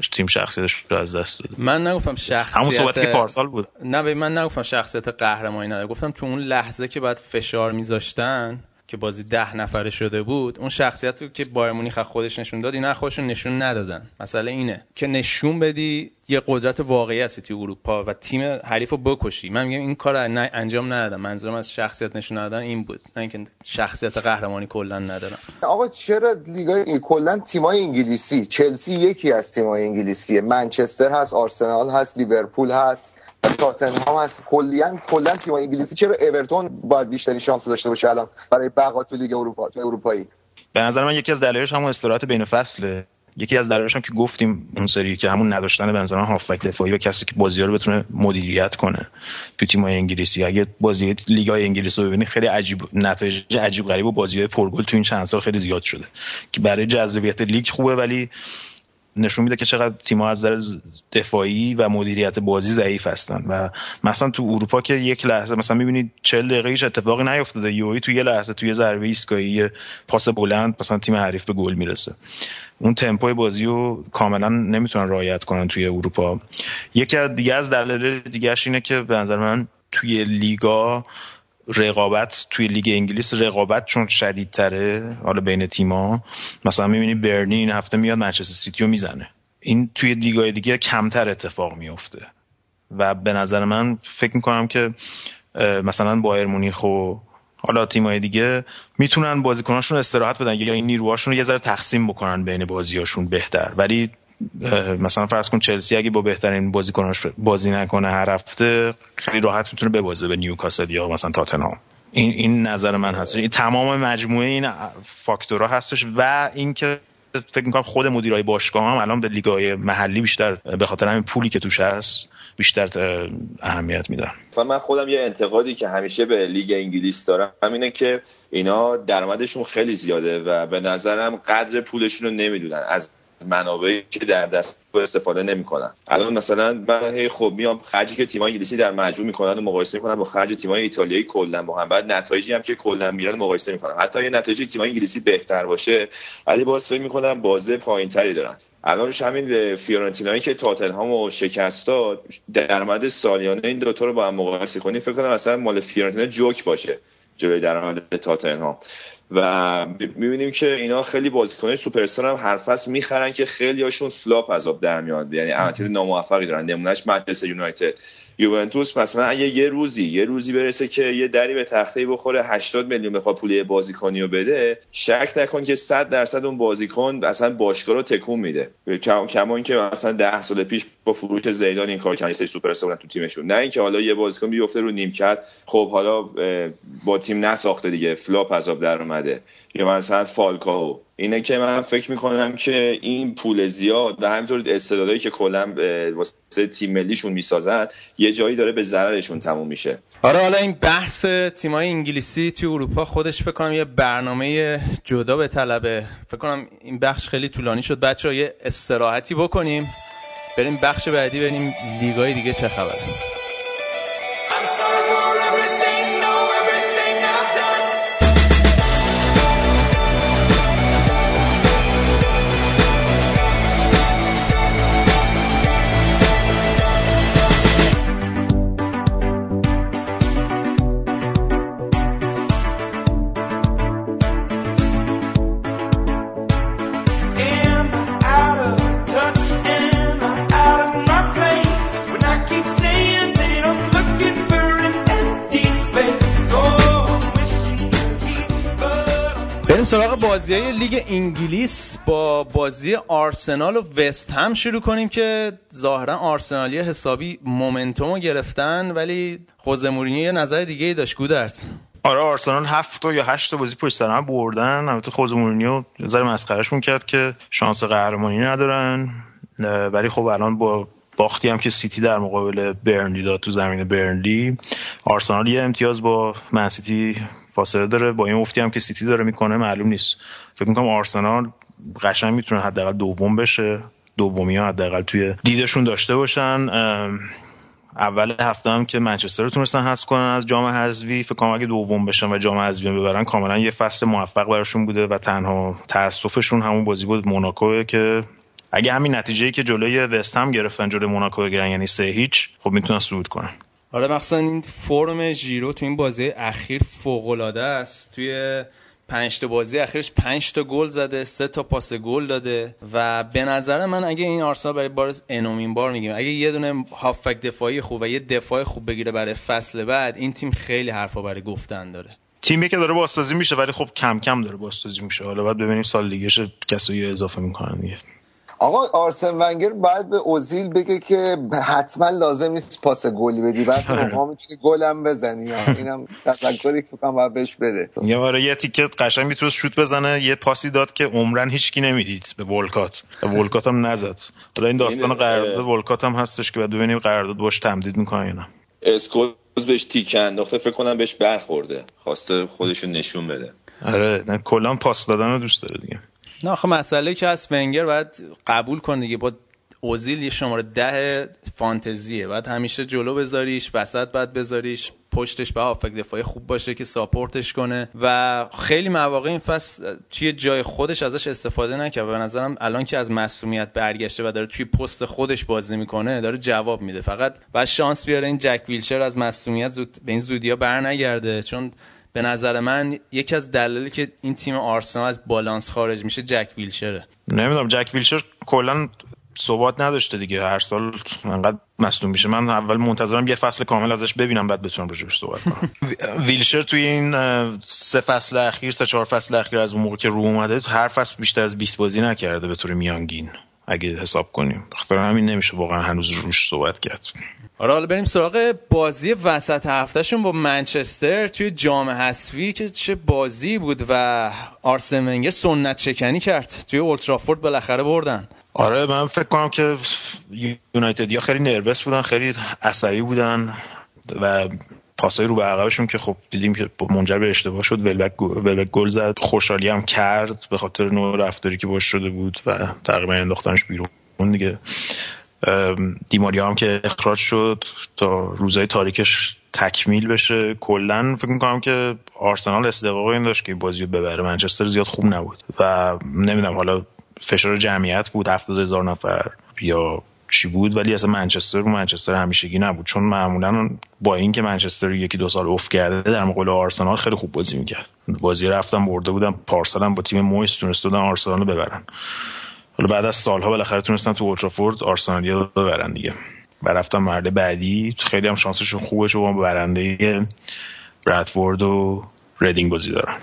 تیم شخصیتش رو از دست داده من نگفتم شخصیت همون صحبتی که پارسال بود. نه من نگفتم شخصیت قهرمانی نداره گفتم تو اون لحظه که بعد فشار میذاشتن که بازی ده نفره شده بود اون شخصیت رو که بایر مونیخ خودش نشون داد اینا خودشون نشون ندادن. مسئله اینه که نشون بدی یه قدرت واقعی هستی توی اروپا و تیم حریف رو بکشی. من میگم این کار انجام ندادم. منظورم از شخصیت نشون دادن این بود نه اینکه شخصیت قهرمانی کلا ندارم. آقا چرا لیگای کلا تیمای انگلیسی؟ چلسی یکی از تیمای انگلیسیه. منچستر هست آرسنال هست لیورپول هست. تاتنهام هست کلا کلا تیم انگلیسی چرا اورتون باید بیشتری شانس داشته باشه الان برای بقا تو لیگ اروپا تو اروپایی؟ به نظر من یکی از دلایلش همون استراحت بین فصله. یکی از دلایلش هم که گفتیم اون سری که همون نداشتن بنظرم هافبک دفاعی و کسی که بازی رو بتونه مدیریت کنه تو تیم‌های انگلیسی. اگه بازی لیگای انگلیس رو ببینید خیلی عجیب نتایج عجیب غریب و بازی‌های پرگل تو این چند سال خیلی زیاد شده. که برای جذابیت لیگ خوبه ولی نشون میده که چقدر تیم‌ها از نظر دفاعی و مدیریت بازی ضعیف هستن. و مثلا تو اروپا که یک لحظه مثلا می‌بینید 40 دقیقه هیچ اتفاقی نیفتاده یوهی تو یه لحظه تو یه ضربه ایستگاهی پاس بلند مثلا تیم حریف به گل می‌رسه. اون تمپوی بازی رو کاملا نمی‌تونن رعایت کنن توی اروپا. یکی دیگه از دلایل دیگهش اینه که به نظر من توی لیگا رقابت توی لیگ انگلیس رقابت چون شدیدتره حالا بین تیما مثلا می‌بینی برنی این هفته میاد منچستر سیتی رو می‌زنه. این توی لیگای دیگه کمتر اتفاق میفته و به نظر من فکر می‌کنم که مثلا بایر مونیخ و حالا تیمای دیگه می‌تونن بازیکناشون استراحت بدن یا این نیروهاشون رو یه ذره تقسیم بکنن بین بازیاشون بهتر. ولی مثلا فرض کن چلسی اگه با بهترین بازیکناش بازی نکنه هر هفته خیلی راحت می‌تونه ببازه به نیوکاسل یا مثلا تاتنهام. این این نظر من هست این تمام مجموعه این فاکتورها هستش و اینکه فکر می‌کنم خود مدیرای باشگاه هم الان به لیگای محلی بیشتر به خاطر همین پولی که توش هست بیشتر اهمیت میدن. من خودم یه انتقادی که همیشه به لیگ انگلیس دارم همینه که اینا درآمدشون خیلی زیاده و به نظرم قدر پولشون رو نمی‌دونن. از منابعی که در دست استفاده نمی‌کنن. الان مثلا من هی خب میام خرجی که تیم‌های انگلیسی در مجموع می‌کنن و مقایسه می‌کنن با خرج تیم‌های ایتالیایی کلا. با هم بعد نتایجی هم که کلا میرن مقایسه می‌کنن حتی یه نتایج تیم‌های انگلیسی بهتر باشه ولی باز فکر می‌کنم بازده پایینتری دارن. الانش همین فیورنتینایی که تاتنهام شکست داد درآمد سالیانه این دوتا رو با هم مقایسه کنیم. فکر کنم مثلا مال فیورنتینا جوک باشه. جلوی درآمد تاتنهام. و می‌بینیم که اینا خیلی بازیکنای سوپرستار هم هر فصل می‌خرن که خیلی هاشون flop از آب در میاد. یعنی عملکرد ناموفقی دارن. نمونهش منچستر یونایتد. یوونتوس مثلا اگه یه روزی یه روزی برسه که یه دری به تخته بخوره 80 میلیون بخواد پول بازیکنی رو بده شک نکن که 100 درصد اون بازیکن اصلا باشگاه رو تکون میده. کما اینکه مثلا 10 سال پیش با فروش زیدان این کار کردن سوپر استار تو تیمشون. نه اینکه حالا یه بازیکن بیفته رو نیمکت خب حالا با تیم نساخته دیگه. flop از آب در اومده. یا مثلا فالکاو اینه که من فکر می‌کنم که این پول زیاد و همینطور استعدادایی که کلا واسه تیم ملیشون می‌سازن یه جایی داره به ضررشون تموم میشه. آره حالا این بحث تیمای انگلیسی توی اروپا خودش فکر کنم یه برنامه جدا بطلبه. فکر کنم این بخش خیلی طولانی شد. بچه‌ها یه استراحتی بکنیم. بریم بخش بعدی بریم لیگای دیگه چه خبره. بریم سراغ بازی های لیگ انگلیس. با بازی آرسنال و وست هم شروع کنیم که ظاهرا آرسنالی حسابی momentum رو گرفتن ولی خوزه مورینیو یه نظر دیگه ای داشت. گودرت آره آرسنال هفت یا هشت بازی پشت سر هم بردن. البته خوزه مورینیو ذره مسخرهشون کرد که شانس قهرمانی ندارن. ولی خب الان با باختی هم که سیتی در مقابل برنلی داد تو زمین برنلی آرسنال یه امتیاز با منسیتی فاصله داره. با این افتی هم که سیتی داره می‌کنه معلوم نیست. فکر می‌کنم آرسنال قشنگ می‌تونه حداقل دوم بشه. دومی ها حداقل توی دیدشون داشته باشن. اول هفته هم که منچستر رو تونستن حذف کنن از جام حذفی. فکر کنم اگه دوم بشن و جام حذفی ببرن کاملا یه فصل موفق براشون بوده و تنها تاسفشون همون بازی بود موناکو که اگه همین نتیجه که جلوی وست هم گرفتن جلوی موناکو بگیرن یعنی سه هیچ خب می‌تونن صعود کنن. آره مخصوصا این فرم ژیرو تو این بازی اخیر فوق العاده است. توی پنج تا بازی اخیرش پنج تا گل زده سه تا پاس گل داده و به نظر من اگه این آرسنال برای بار انومین بار میگیم اگه یه دونه هافک دفاعی خوب و یه دفاع خوب بگیره برای فصل بعد این تیم خیلی حرفا برای گفتن داره. تیمی که داره بازسازی میشه ولی خب کم کم داره بازسازی میشه. حالا باید ببینیم سال دیگه کسایی اضافه می‌کنن دیگه. آقا آرسن ونگر باید به اوزیل بگه که حتما لازم نیست پاس گلی بدی. بعد موقع می‌تونی گلم بزنی. اینم تذکری که فکرم باید بهش بده. یه آره یه تیکت قشنگ می‌تونست شوت بزنه یه پاسی داد که عمرن هیچکی نمی‌دید به ولکات. و ولکات هم نزد. حالا این داستان قرارداد اه، ولکات هم هستش که بعد ببینیم قرارداد باش تمدید می‌کنه یا نه. اسکولز بهش تیکه انداخته فکر کنم بهش برخورده. خواسته خودشو نشون بده. آره نه کلا پاس دادن رو دوست داره دیگه. نه آخه مسئله که از ونگر باید قبول کن دیگه. با اوزیل یه شماره ده فانتزیه. باید همیشه جلو بذاریش وسط باید بذاریش پشتش به هافک دفاعی خوب باشه که ساپورتش کنه. و خیلی مواقع این فصل توی جای خودش ازش استفاده نکرد. به نظرم الان که از مصومیت برگشته و داره توی پست خودش بازی می‌کنه داره جواب میده. فقط و شانس بیاره این جک ویلچر از مصومیت زود به این زودیا بر نگرده چون به نظر من یکی از دلایلی که این تیم آرسنال از بالانس خارج میشه جک ویلچره. نمی‌دونم جک ویلشر کلا ثبات نداشته دیگه. هر سال انقدر مصدوم میشه. من اول منتظرم یه فصل کامل ازش ببینم بعد بتونم راجبش صحبت کنم. ویلشر توی این سه فصل اخیر سه چهار فصل اخیر از اون موقع که رو اومده هر فصل بیشتر از 20 بازی نکرده به طور میانگین. اگه حساب کنیم. بخاطر همین نمیشه. واقعا هنوز روش صحبت کرد. آره حالا بریم سراغ بازی وسط هفتهشون با منچستر توی جام حذفی که چه بازی بود و آرسن ونگر سنت شکنی کرد. توی اولترافورد بالاخره بردن. آره من فکر کنم که یونایتد یا خیلی نروس بودن خیلی عصبی بودن و پاسای رو به عقبشون که خب دیدیم که منجر به اشتباه شد ولبک, ولبک گل زد. خوشحالی هم کرد به خاطر نوع رفتاری که باش شده بود و تقریبا انداختنش بیرون دیگه. دیماریا هم که اخراج شد تا روزهای تاریکش تکمیل بشه. کلا فکر می‌کنم که آرسنال استحقاق این داشت که بازی ببره. منچستر زیاد خوب نبود و نمی‌دونم حالا فشار جمعیت بود هفتاد هزار نفر یا چی بود ولی اصلا منچستر منچستر همیشگی نبود. چون معمولا با اینکه منچستر یکی دو سال افت کرده در مقابل آرسنال خیلی خوب بازی می‌کرد. بازی رفتم برده بودن پارسال هم با تیم مویس تونسته بودن آرسنال رو ببرن. حالا بعد از سالها بالاخره تونستن تو اولترافورد آرسنالیا رو ببرن دیگه. و رفتن مرحله بعدی خیلی هم شانسشون خوبه شما برنده برادفورد و ریدینگ بازی دارن.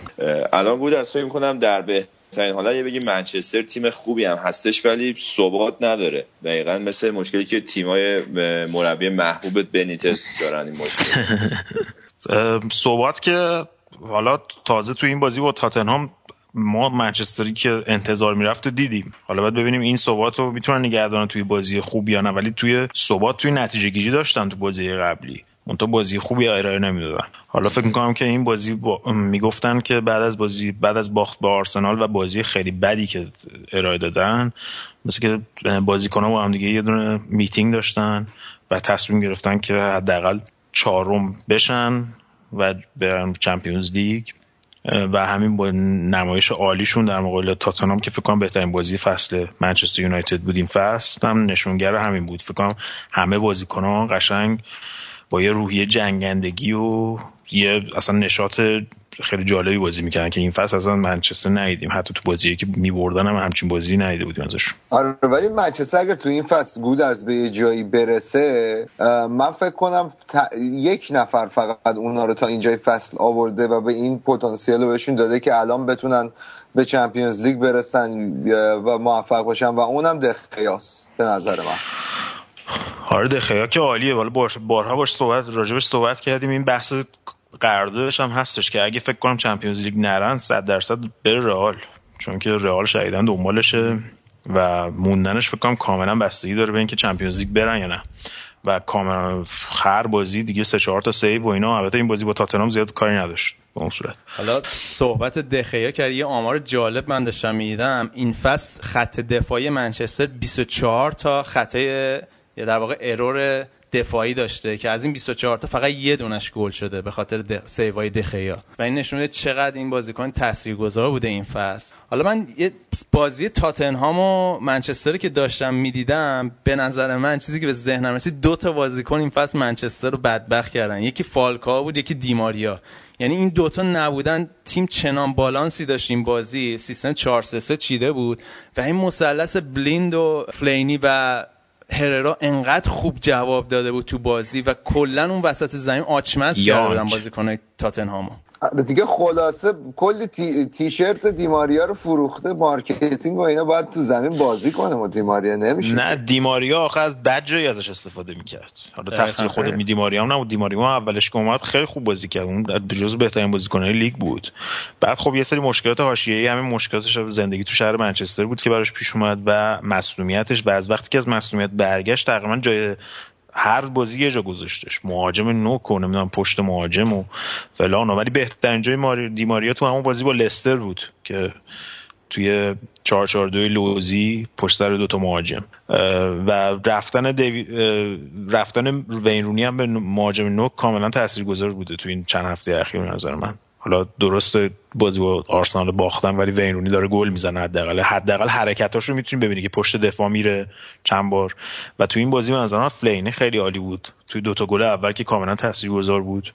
الان بود از فکر در بهترین حالا یه بگیم منچستر تیم خوبی هم هستش ولی ثبات نداره. دقیقا مثل مشکلی که تیمای مربی محبوبت بنیتس دارن این مشکل. صحبت که حالا تازه تو این بازی با تاتنهام ما منچستری که انتظار می‌رفت و دیدیم. حالا باید ببینیم این ثبات رو می‌تونن نگهدارن توی بازی خوب یا نه ولی توی ثبات توی نتیجه گیری داشتن تو بازی قبلی. منتها بازی خوبی ارائه نمی‌دادن. حالا فکر می‌کنم که این بازی با... می‌گفتن که بعد از بازی بعد از باخت با آرسنال و بازی خیلی بدی که ارائه دادن مثل که بازیکن‌ها با هم دیگه یه دونه میتینگ داشتن و تصمیم گرفتن که حداقل چهارم بشن و برن چمپیونز لیگ. و همین با نمایش عالیشون در مقابل تاتنهام که فکر کنم بهترین بازی فصل منچستر یونایتد بود این فصل هم نشونگر همین بود. فکر کنم همه بازیکنان قشنگ با یه روحیه جنگندگی و یه اصلا نشاط خیلی جالبی بازی می‌کردن که این فصل اصلا منچستر ندیدیم. حتی تو بازی که میبردن هم همچین بازی ندیده بودیم ازشون. آره ولی منچستر اگه تو این فصل گودرز به یه جایی برسه من فکر کنم ت- یک نفر فقط اونا رو تا اینجای فصل آورده و به این پتانسیل رو بهشون داده که الان بتونن به چمپیونز لیگ برسن و موفق باشن و اونم دخیاس به نظر من. آره دخیا که عالیه. والا بار بارها باش صحبت راجبش صحبت کردیم. این بحث قراردادش هم هستش که اگه فکر کنم چمپیونز لیگ نرن 100 درصد بره رئال. چون که رئال شدیدن دنبالشه و موندنش فکر کنم کاملا بستگی داره به اینکه Champions League برن یا نه. و کاملا هر بازی دیگه سه چهار تا save و اینا. البته این بازی با تاتنهام زیاد کاری نداشت به اون صورت. حالا صحبت دخیا کرد یه آمار جالب من داشتم این فصل خط دفاعی منچستر 24 تا خطای یا در واقع error دفاعی داشته که از این 24 تا فقط یه دونش گل شده به خاطر. save ای دخیا. و این نشون میده چقدر این بازیکن تاثیرگذار بوده این فصل. حالا من یه بازی تاتنهام و منچستر که داشتم می‌دیدم به نظر من چیزی که به ذهنم رسید دو تا بازیکن این فصل منچستر رو بدبخت کردن. یکی فالکا بود یکی دیماریا. یعنی این دوتا نبودن تیم چنان بالانسی داشت این بازی. سیستم 4 3 چیده بود. و این مثلث بلیند و فلینی و هررا انقدر خوب جواب داده بود تو بازی و کلا اون وسط زمین آچمز یانگ. کردن بازیکن تاتنهامو دیگه خلاصه کلی تی... تیشرت دیماریا رو فروخته marketing و اینا باید تو زمین بازی کنه. و دیماریا نمیشه نه دیماریا آخه از بد جایی ازش استفاده می‌کرد. حالا تقصیر خود می دیماریا هم نبود. دیماریا هم اولش که اومد خیلی خوب بازی کرد. اون جزو بهترین بازیکنهای لیگ بود. بعد خب یه سری مشکلات حاشیه‌ای همین مشکلاتش زندگی تو شهر منچستر بود که براش پیش اومد و مصدومیتش بعد وقتی که از مصدومیت برگشت تقریبا جای هر بازی یه جا گذاشتش. مهاجم نوک و نمی‌دونم پشت مهاجم و فلان ولی بهترین جای ماری... دیماریا تو همون بازی با لستر بود که توی 442 لوزی پشت سر دوتا مهاجم. و رفتن دیوی... رفتن وینرونی هم به مهاجم نوک کاملا تاثیرگذار بوده تو این چند هفته اخیر نظر من. حالا درست بازی با آرسنال باختن ولی وینرونی داره گل می‌زنه حداقل. حداقل حرکتاش رو می‌تونی ببینی که پشت دفاع میره چند بار. و تو این بازی من فلینه خیلی عالی بود. توی دوتا گل اول که کاملا تاثیرگذار بود.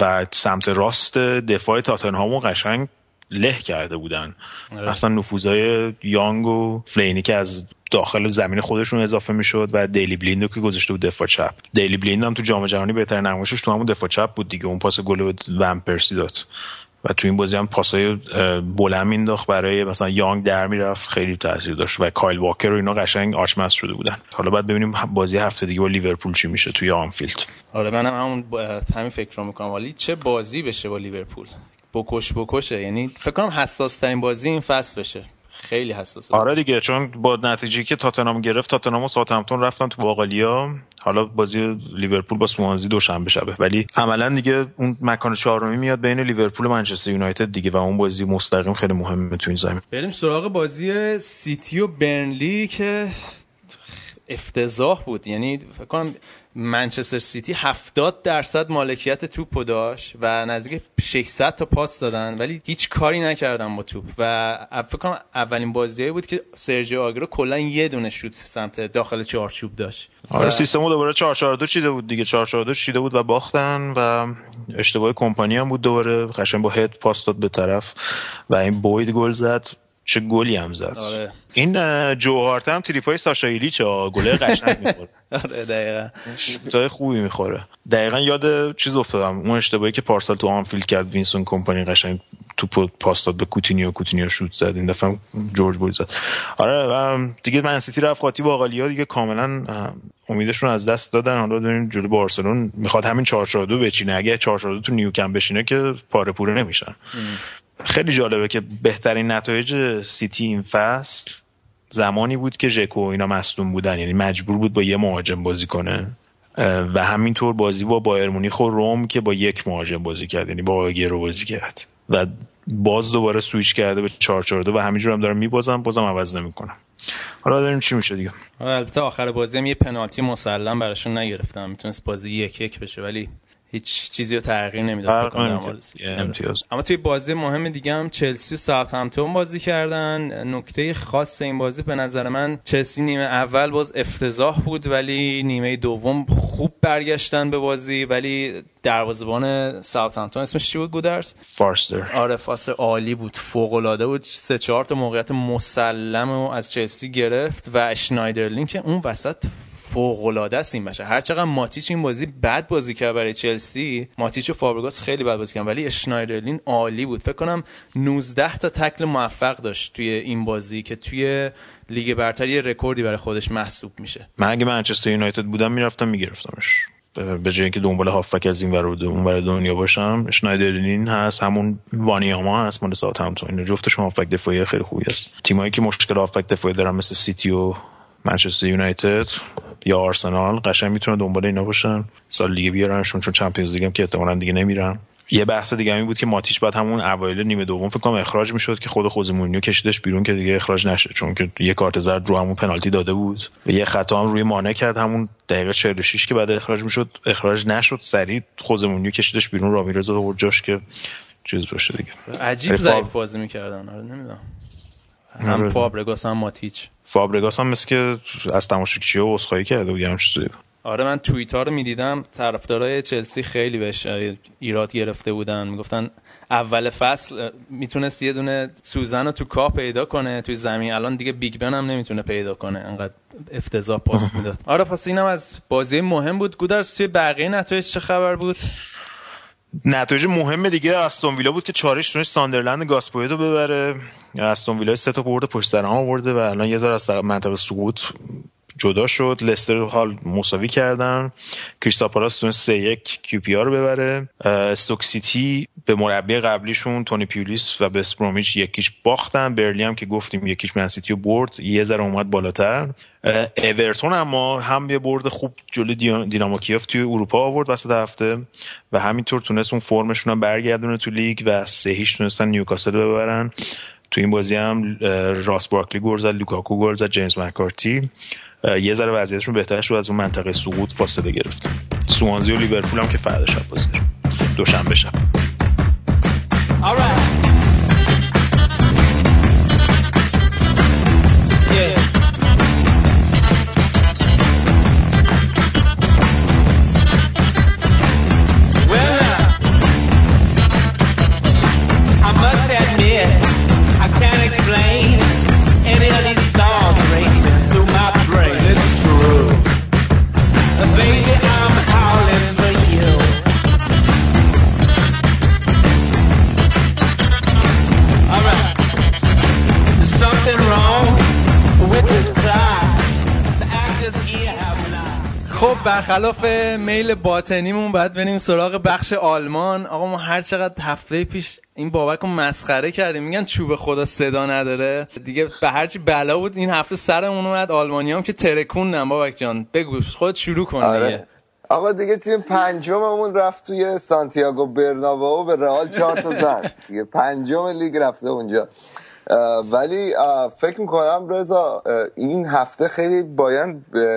و سمت راست دفاع تاتنهامو قشنگ له کرده بودن. آره. اصلا نفوذهای یانگ و فلاینی که از داخل زمین خودشون اضافه می‌شد و دیلی بلیندو که گذاشته بود دفاع چپ. دیلی بلیند هم تو جام جهانی بهترین نمایشش تو همون دفاع چپ بود دیگه. اون پاس گل به ون پرسی داد. و تو این بازی هم پاسای بلند مینداخت برای مثلا یانگ در می‌رفت خیلی تاثیر داشت. و کایل واکر و اینا قشنگ آچمز شده بودن. حالا بعد ببینیم بازی هفته دیگه با لیورپول چی میشه توی آنفیلد. آره منم همون همین فکر رو می‌کنم. ولی چه بازی بشه با لیورپول؟ بکش بکشه. یعنی فکر کنم حساس ترین بازی این فصل بشه. خیلی حساسه آره دیگه چون با نتیجه که تاتنهام گرفت تاتنهام و ساوثهمپتون رفتن تو باقالیا حالا بازی لیورپول با سوانزی دوشنبه شبه. ولی عملا دیگه اون مکان چهارمی میاد بین لیورپول و منچستر یونایتد دیگه و اون بازی مستقیم خیلی مهمه تو این زمین. بریم سراغ بازی سیتی و برنلی که افتضاح بود. یعنی فکر کنم منچستر سیتی 70 درصد مالکیت توپ داشت و نزدیک 600 تا پاس دادن ولی هیچ کاری نکردن با توپ. و فکر کنم اولین بازی بود که سرجیو آگرو کلا یه دونه شوت سمت داخل چارچوب داشت. آره سیستمو دوباره 442 چیده بود دیگه. 442 چیده بود و باختن و اشتباه کمپانی هم بود دوباره. قشنگ با هد پاس داد به طرف و این بوید گل زد. چه گلی هم زد. آره. این جوهارت هم تریپای ساشا ایلیچ گله قشنگ می‌خوره آره دقیقا. شوتای خوبی می‌خوره. دقیقا یاد چیز افتادم اون اشتباهی که پارسال تو آنفیلد کرد وینسنت کمپانی قشنگ تو پاس داد به کوتینیو کوتینیو شوت زد این دفعه جورج بوید زد. آره دیگه من سیتی رفت قاطی باقالیا دیگه کاملا امیدشون از دست دادن. حالا ببینیم جلوی بارسلون می‌خواد همین 442 بچینه. اگه 442 تو نیوکمپ بشینه که پاره پوره نمیشن. خیلی جالبه که بهترین نتایج سیتی این فصل زمانی بود که ژکو اینا مصدوم بودن. یعنی مجبور بود با یه مهاجم بازی کنه. و همینطور بازی با بایر مونیخ و روم که با یک مهاجم بازی کرد. یعنی با رو بازی کرد. و باز دوباره سویچ کرده به 442 و همینجور هم دارم میبازم بازم عوض نمی‌کنم. حالا داریم چی میشه دیگه؟ البته آخر بازی هم یه پنالتی مسلم براشون نگرفتم. می‌تونست بازی یک یک بشه ولی هیچ چیزی رو تغییر نمی‌داد امتیاز. اما توی بازی مهم دیگه هم چلسی و ساوثهمپتون بازی کردن. نکته خاص این بازی به نظر من چلسی نیمه اول باز افتضاح بود ولی نیمه دوم خوب برگشتن به بازی. ولی دروازه‌بان ساوثهمپتون اسمش چی بود گودرس فارستر. آره فارستر عالی بود. فوق العاده بود. سه چهار تا موقعیت مسلم از چلسی گرفت و اشنایدرلین که اون وسط فوق العاده است این بشه هر چقدر ماتیچ این بازی بد بازی کرد برای چلسی ماتیچ و فابرگاس خیلی بد بازی کردن ولی اشنایدرلین عالی بود. فکر کنم 19 تا تکل موفق داشت توی این بازی که توی لیگ برتر یه رکوردی برای خودش محسوب میشه. من اگه منچستر یونایتد بودم می‌رفتم میگرفتمش. به جای اینکه دنبال هافبک از این ور اون ور دنیا باشم اشنایدرلین هست. همون وانیاما هست مال ساوثهمپتون اینا جفتشون هافبک دفاعی خیلی خوبی است. تیمایی که مشکل هافبک دفاعی دارن مثل سیتی و منچستر یونایتد یا آرسنال قشنگ می‌تونن دنبال اینا باشن. سال دیگه بیارنشون چون چمپیونز لیگ هم که احتمالاً دیگه نمیرن. یه بحث دیگه این بود که ماتیچ بعد همون اوایل نیمه دوم فکر کنم اخراج می‌شد که خود خوزه مورینیو کشیدش بیرون که دیگه اخراج نشه. چون که یه کارت زرد رو همون پنالتی داده بود. و یه خطا هم روی مانع کرد همون دقیقه 46 که بعد اخراج می‌شد. اخراج نشد. سریع خوزه مورینیو کشیدش بیرون. رامیرز آورد جاش که چیز باشه دیگه. عجیب ضعیف بازی می‌کردن. آره نمی‌دونم. هم آره. فابرگاس هم ماتیچ. فابرگاس هم مثل که از تماشاگرها عذرخواهی کرده بود چیزی. آره من توییت ها رو می‌دیدم طرفدارای چلسی خیلی بهش ایراد گرفته بودن. می‌گفتن اول فصل می‌تونست یه دونه سوزن رو تو کاه پیدا کنه توی زمین. الان دیگه بیگ بن هم نمی‌تونه پیدا کنه انقدر افتضاح پاس می‌داد. آره پس اینم از بازی مهم بود. گودرز توی بقیه نتایج چه خبر بود؟ نتایج مهم دیگه استون ویلا بود که چهار هیچ تونست ساندرلند گاس پویت رو ببره. استون ویلا سه تا برد پشت سر هم آورده و الان یه ذره از منطقه سقوط جدا شد. لستر هال مساوی کردن. کریستال پالاس تونست سه یک کیو رو ببره. استوک سیتی به مربی قبلیشون تونی پیولیس و به وست برومیچ یک هیچ باختن. برنلی هم که گفتیم یک هیچ من سیتی برد. یه ذره اومد بالاتر. اورتون اما هم یه برد خوب جلو دینامو کیف توی اروپا آورد وسط هفته و همینطور تونست اون فرمشون هم برگردونه تو لیگ و سه هیچ تونستن نیوکاسل ببرن. تو این بازی هم راس بارکلی گل زد لوکاکو گل زد جیمز مکارتی. یه ذره وضعیتشون بهتر شد از اون منطقه سقوط فاصله گرفت. سوانزی و لیورپول هم که فردا شب بازی دوشنبه شب. خب برخلاف میل باطنیمون باید بریم سراغ بخش آلمان. آقا ما هر چقدر هفته پیش این بابک رو مسخره کردیم میگن چوب خدا صدا نداره. دیگه به هرچی بلا بود این هفته سرمون اومد. آلمانی هم که ترکوندن بابک جان. بگو خود شروع کن آره. دیگه. آقا دیگه تیم پنجممون رفت توی سانتیاگو برنابئو به رئال چهار تا زد. دیگه پنجم لیگ رفته اونجا. ولی فکر می‌کنم رضا این هفته خیلی باید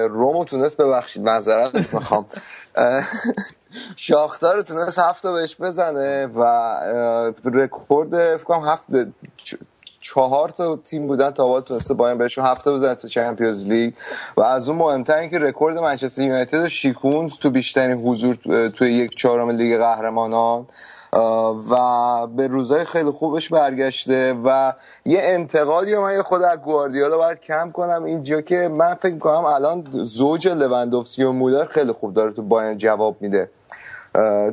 رومو تونست ببخشید معذرت می‌خوام. شاختار تونست هفته بهش بزنه و رکورد فکر هفته چهار تا تیم بودن تا حالا تونسته باید بهشون هفته بزنه تو چمپیونز لیگ. و از اون مهمتر اینکه رکورد منچستر یونایتد شیکوند تو بیشترین حضور توی یک چهارم لیگ قهرمانان. و به روزای خیلی خوبش برگشته و یه انتقادی من خود از گواردیولا باید کم کنم. اینجا که من فکر کنم الان زوج لوندوفسکی و مولر خیلی خوب داره تو بایرن جواب میده.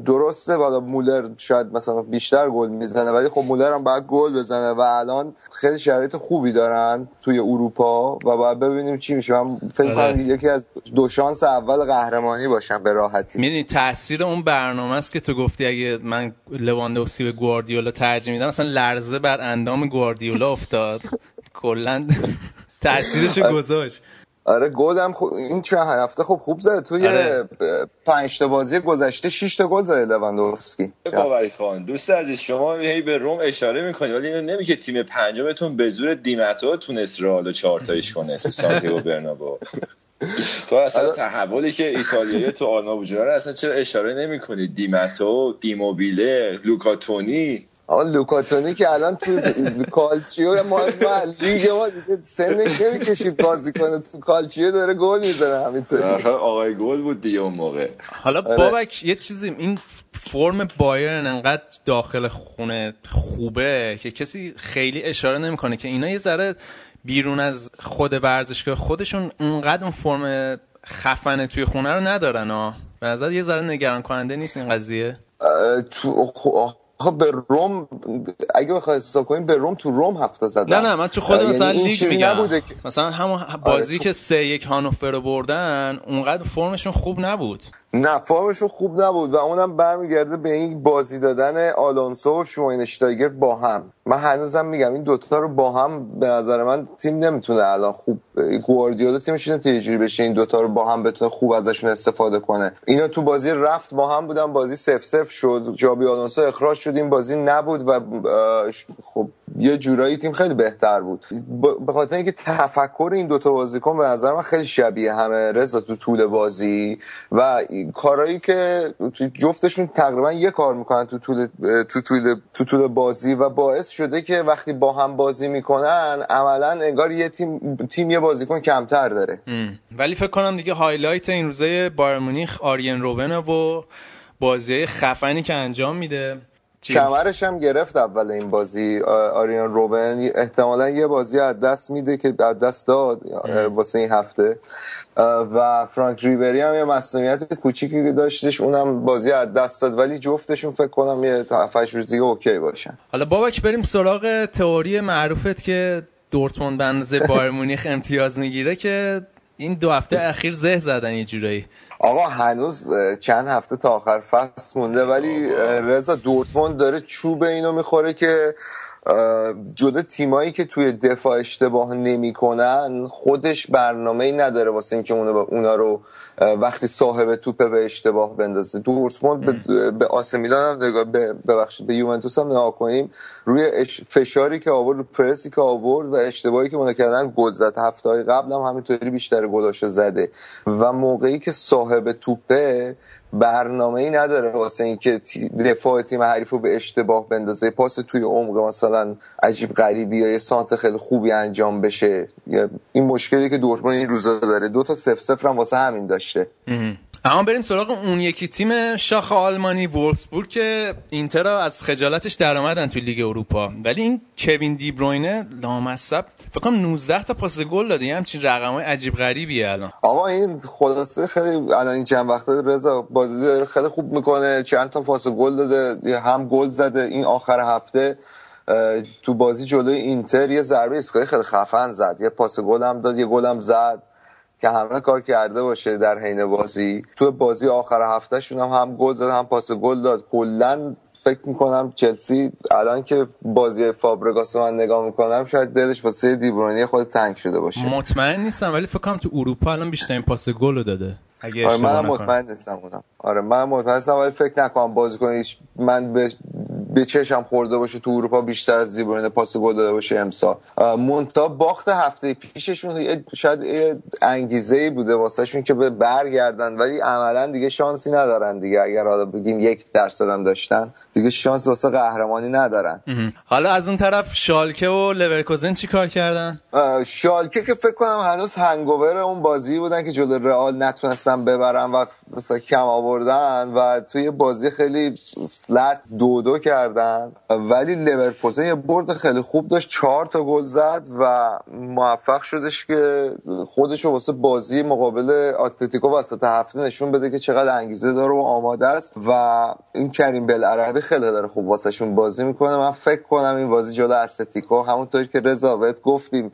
درسته والا مولر شاید مثلا بیشتر گل می‌زنه ولی خب مولر هم باید گل بزنه و الان خیلی شرایط خوبی دارن توی اروپا و باید ببینیم چی میشه. من فکر کنم یکی از دو شانس اول قهرمانی باشن به راحتی. می‌دونی تاثیر اون برنامه است که تو گفتی اگه من لواندوفسکی به گواردیولا ترجیح میدم مثلا لرزه بر اندام گواردیولا افتاد. کلا تاثیرش گذاشت. آره گلم خوب این چند هفته خوب خوب زده. توی آره. پنج تا بازی گذشته 6 تا گل زده لواندوفسکی. باوری خان دوست عزیز شما هی به روم اشاره می‌کنید ولی اینو نمیگه تیم پنجمتون به زور دیماتو تونست رئال چهار تایش کنه تو سانتیاگو برنابو تو اصلا تحولی که ایتالیایی تو آلمان وجود اصلا چرا اشاره نمی‌کنی؟ دیماتو ایموبیله لوکاتونی آقا لوکاتونی که الان تو کالچیو ما لیگ ما دیگه سنش نمی‌کشید بازی کنه. تو کالچیو داره گل می‌زنه همینطوری. آقای گل بود دیگه اون موقع. حالا بابک یه چیزی این فرم بایرن انقدر داخل خونه خوبه که کسی خیلی اشاره نمی‌کنه که اینا یه ذره بیرون از خود ورزشگاه خودشون اونقدر اون فرم خفنه توی خونه رو ندارن ها به نظر یه ذره نگران کننده نیست این قضیه؟ تو خب به روم اگه بخوای حساب کنیم به روم تو روم هفته زدن نه نه من تو خود مثلا یعنی لیگ میگم. که... مثلا همون بازی آره که سه یک هانوفر رو بردن اونقدر فرمشون خوب نبود. نه فرمشون خوب نبود و اونم برمیگرده به این بازی دادن آلونسو و شوینشتایگر با هم. من هنوزم میگم این دوتا رو با هم به نظر من تیم نمی‌تونه الان خوب گواردیولا تیمش اینو بشه این دوتا رو با هم بتونه خوب ازشون استفاده کنه. اینا تو بازی رفت با هم بودن بازی سف سف شد جابی آلونسو اخراج شد این بازی نبود و خب یه جورایی تیم خیلی بهتر بود. به خاطر اینکه تفکر این دوتا بازیکن به نظر من خیلی شبیه همه رضا تو طول بازی و کارهایی که جفتشون تقریبا یه کار می‌کنن تو طول تو طول تو طول بازی و باعث شده که وقتی با هم بازی می‌کنن عملا انگار یه تیم تیم یه بازیکن کمتر داره ولی فکر کنم دیگه highlight این روزه بایرن مونیخ آرین روبن و بازی خفنی که انجام میده؟ کمرش هم گرفت اول این بازی. آریان روبن احتمالا یه بازی از دست میده که از دست داد واسه این هفته. و فرانک ریبری هم یه مسئولیت کوچیکی که داشتش اونم بازی از دست داد. ولی جفتشون فکر کنم یه تا هفتش روز دیگه اوکی باشن. حالا بابک بریم سراغ تئوری معروفت که دورتموند اندازه بایر مونیخ امتیاز می‌گیره که این دو هفته اخیر زه زدن یه جورایی. آقا هنوز چند هفته تا آخر فصل مونده ولی رضا دورتموند داره چوب اینو می‌خوره که جدا تیمایی که توی دفاع اشتباه نمی‌کنن خودش برنامه ای نداره واسه اینکه اونا, اونا رو وقتی صاحب توپه به اشتباه بندازه. دورتموند به, به آسه میلان هم ببخشید به یوونتوس هم نگاه کنیم. روی فشاری که آورد رو پرسی که آورد و اشتباهی که اونا کردن گل زد. هفته های قبل هم همینطوری بیشتر گلاشو زده. و موقعی که صاحب توپه برنامه ای نداره واسه اینکه دفاع تیم حریف رو به اشتباه بندازه. پاس توی عمق مثلا عجیب غریبی یا یه سانت خیلی خوبی انجام بشه. این مشکلی که دورتموند این روزا داره. دو تا سف سفر هم واسه همین داشته. اما بریم سراغ اون یکی تیم شاخ آلمانی وولفسبورگ که اینتر از خجالتش درآمدن تو لیگ اروپا. ولی این کوین دی بروینه لامصب فکر کنم 19 تا پاس گل داده یه همچین رقمای عجیب غریبیه الان. آقا این خلاصه خیلی الان این چند وقته رضا بازی خیلی خوب می‌کنه چند تا پاس گل داده هم گل زده این آخر هفته. تو بازی جلوی اینتر یه ضربه ایستگاهی خیلی خفن زد یه پاس گل هم داد یه گل هم زد. که همه کار کرده باشه در حین بازی. تو بازی آخر هفتهشون هم هم گل زد هم پاس گل داد. کلا فکر می‌کنم چلسی الان که بازی فابرگاس من نگاه می‌کنم شاید دلش واسه دیبرونی خود تنگ شده باشه. مطمئن نیستم ولی فکر کنم تو اروپا الان بیشترین پاس گل رو داده. اگه آره نکنم. مطمئن نیستم اونم. آره من مطمئن نیستم ولی فکر نکنم بازیکن هیچ- من به به چشم خورده باشه تو اروپا بیشتر از دیبروینه پاس گل داده باشه امسال اه، مونتا باخت هفته پیششون شاید انگیزه ای بوده واسه شون که به برگردن ولی عملا دیگه شانسی ندارن دیگه. اگر حالا بگیم یک درصد هم داشتن دیگه شانس واسه قهرمانی ندارن. حالا از اون طرف شالکه و لورکوزن چی کار کردن؟ شالکه که فکر کنم هنوز hangover اون بازی بودن که جلو رئال نتونستن ببرن و مثلا کم آوردن و توی بازی خیلی flat دو دو کردن. ولی لورکوزن یه برد خیلی خوب داشت. چهار تا گل زد و موفق شدش که خودش رو واسه بازی مقابل اتلتیکو وسط هفته نشون بده که چقدر انگیزه داره و آماده است. و این کریم بلعربی خیلی داره خوب واسه شون بازی می‌کنه. من فکر کنم این بازی جلو اتلتیکو. همونطور که رضا گفتیم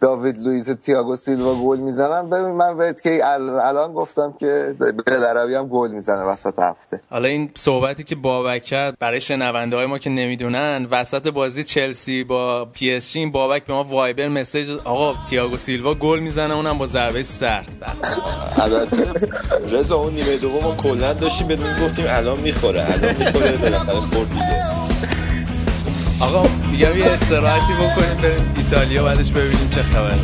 داوید لوئیس و تییاگو سیلوا گل می‌زنن. ببین من بهت که ال- الان گفتم که بلعربی هم گل می‌زنه وسط هفته. حالا این صحبتی که بابک کرد برای شنونده های ما که نمی‌دونن وسط بازی چلسی با پی اس جی این بابک به ما Viber message آقا تییاگو سیلوا گل می‌زنه اونم با ضربه سر. البته رضا اون نیمه دوم کلا داشتیم بدون گفتیم الان می‌خوره الان می‌خوره بالاخره خورد دیگه. آقا میگم یه استراحتی بکنیم بریم ایتالیا بعدش ببینیم چه خبره.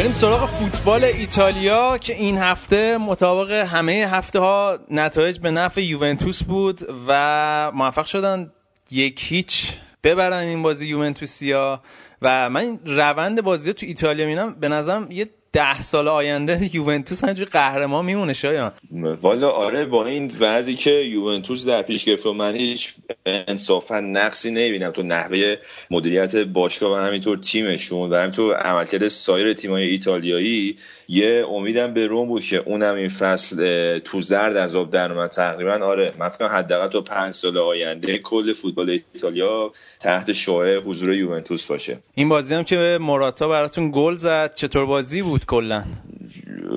بریم سراغ فوتبال ایتالیا که این هفته مطابق همه هفته ها نتایج به نفع یوونتوس بود و موفق شدن یک هیچ ببرن این بازی یوونتوسیا. و من روند بازی تو ایتالیا می‌بینم. به نظرم یه ده سال آینده یوونتوس همجوری قهرمان میمونه شایان. والا آره با این وضعی که یوونتوس در پیش گرفت و من هیچ انصافا نقصی نمی‌بینم. تو نحوه مدیریت باشگاه و همینطور تیمشون و همینطور عملکرد سایر تیمای ایتالیایی یه امیدم به روم بود که اونم این فصل تو زرد از آب در اومد. تقریبا آره من فکر حداقل تا پنج سال آینده کل فوتبال ایتالیا تحت شعاع حضور یوونتوس باشه. این بازی هم که موراتا براتون گل زد. چطور بازی بود؟ کلا؟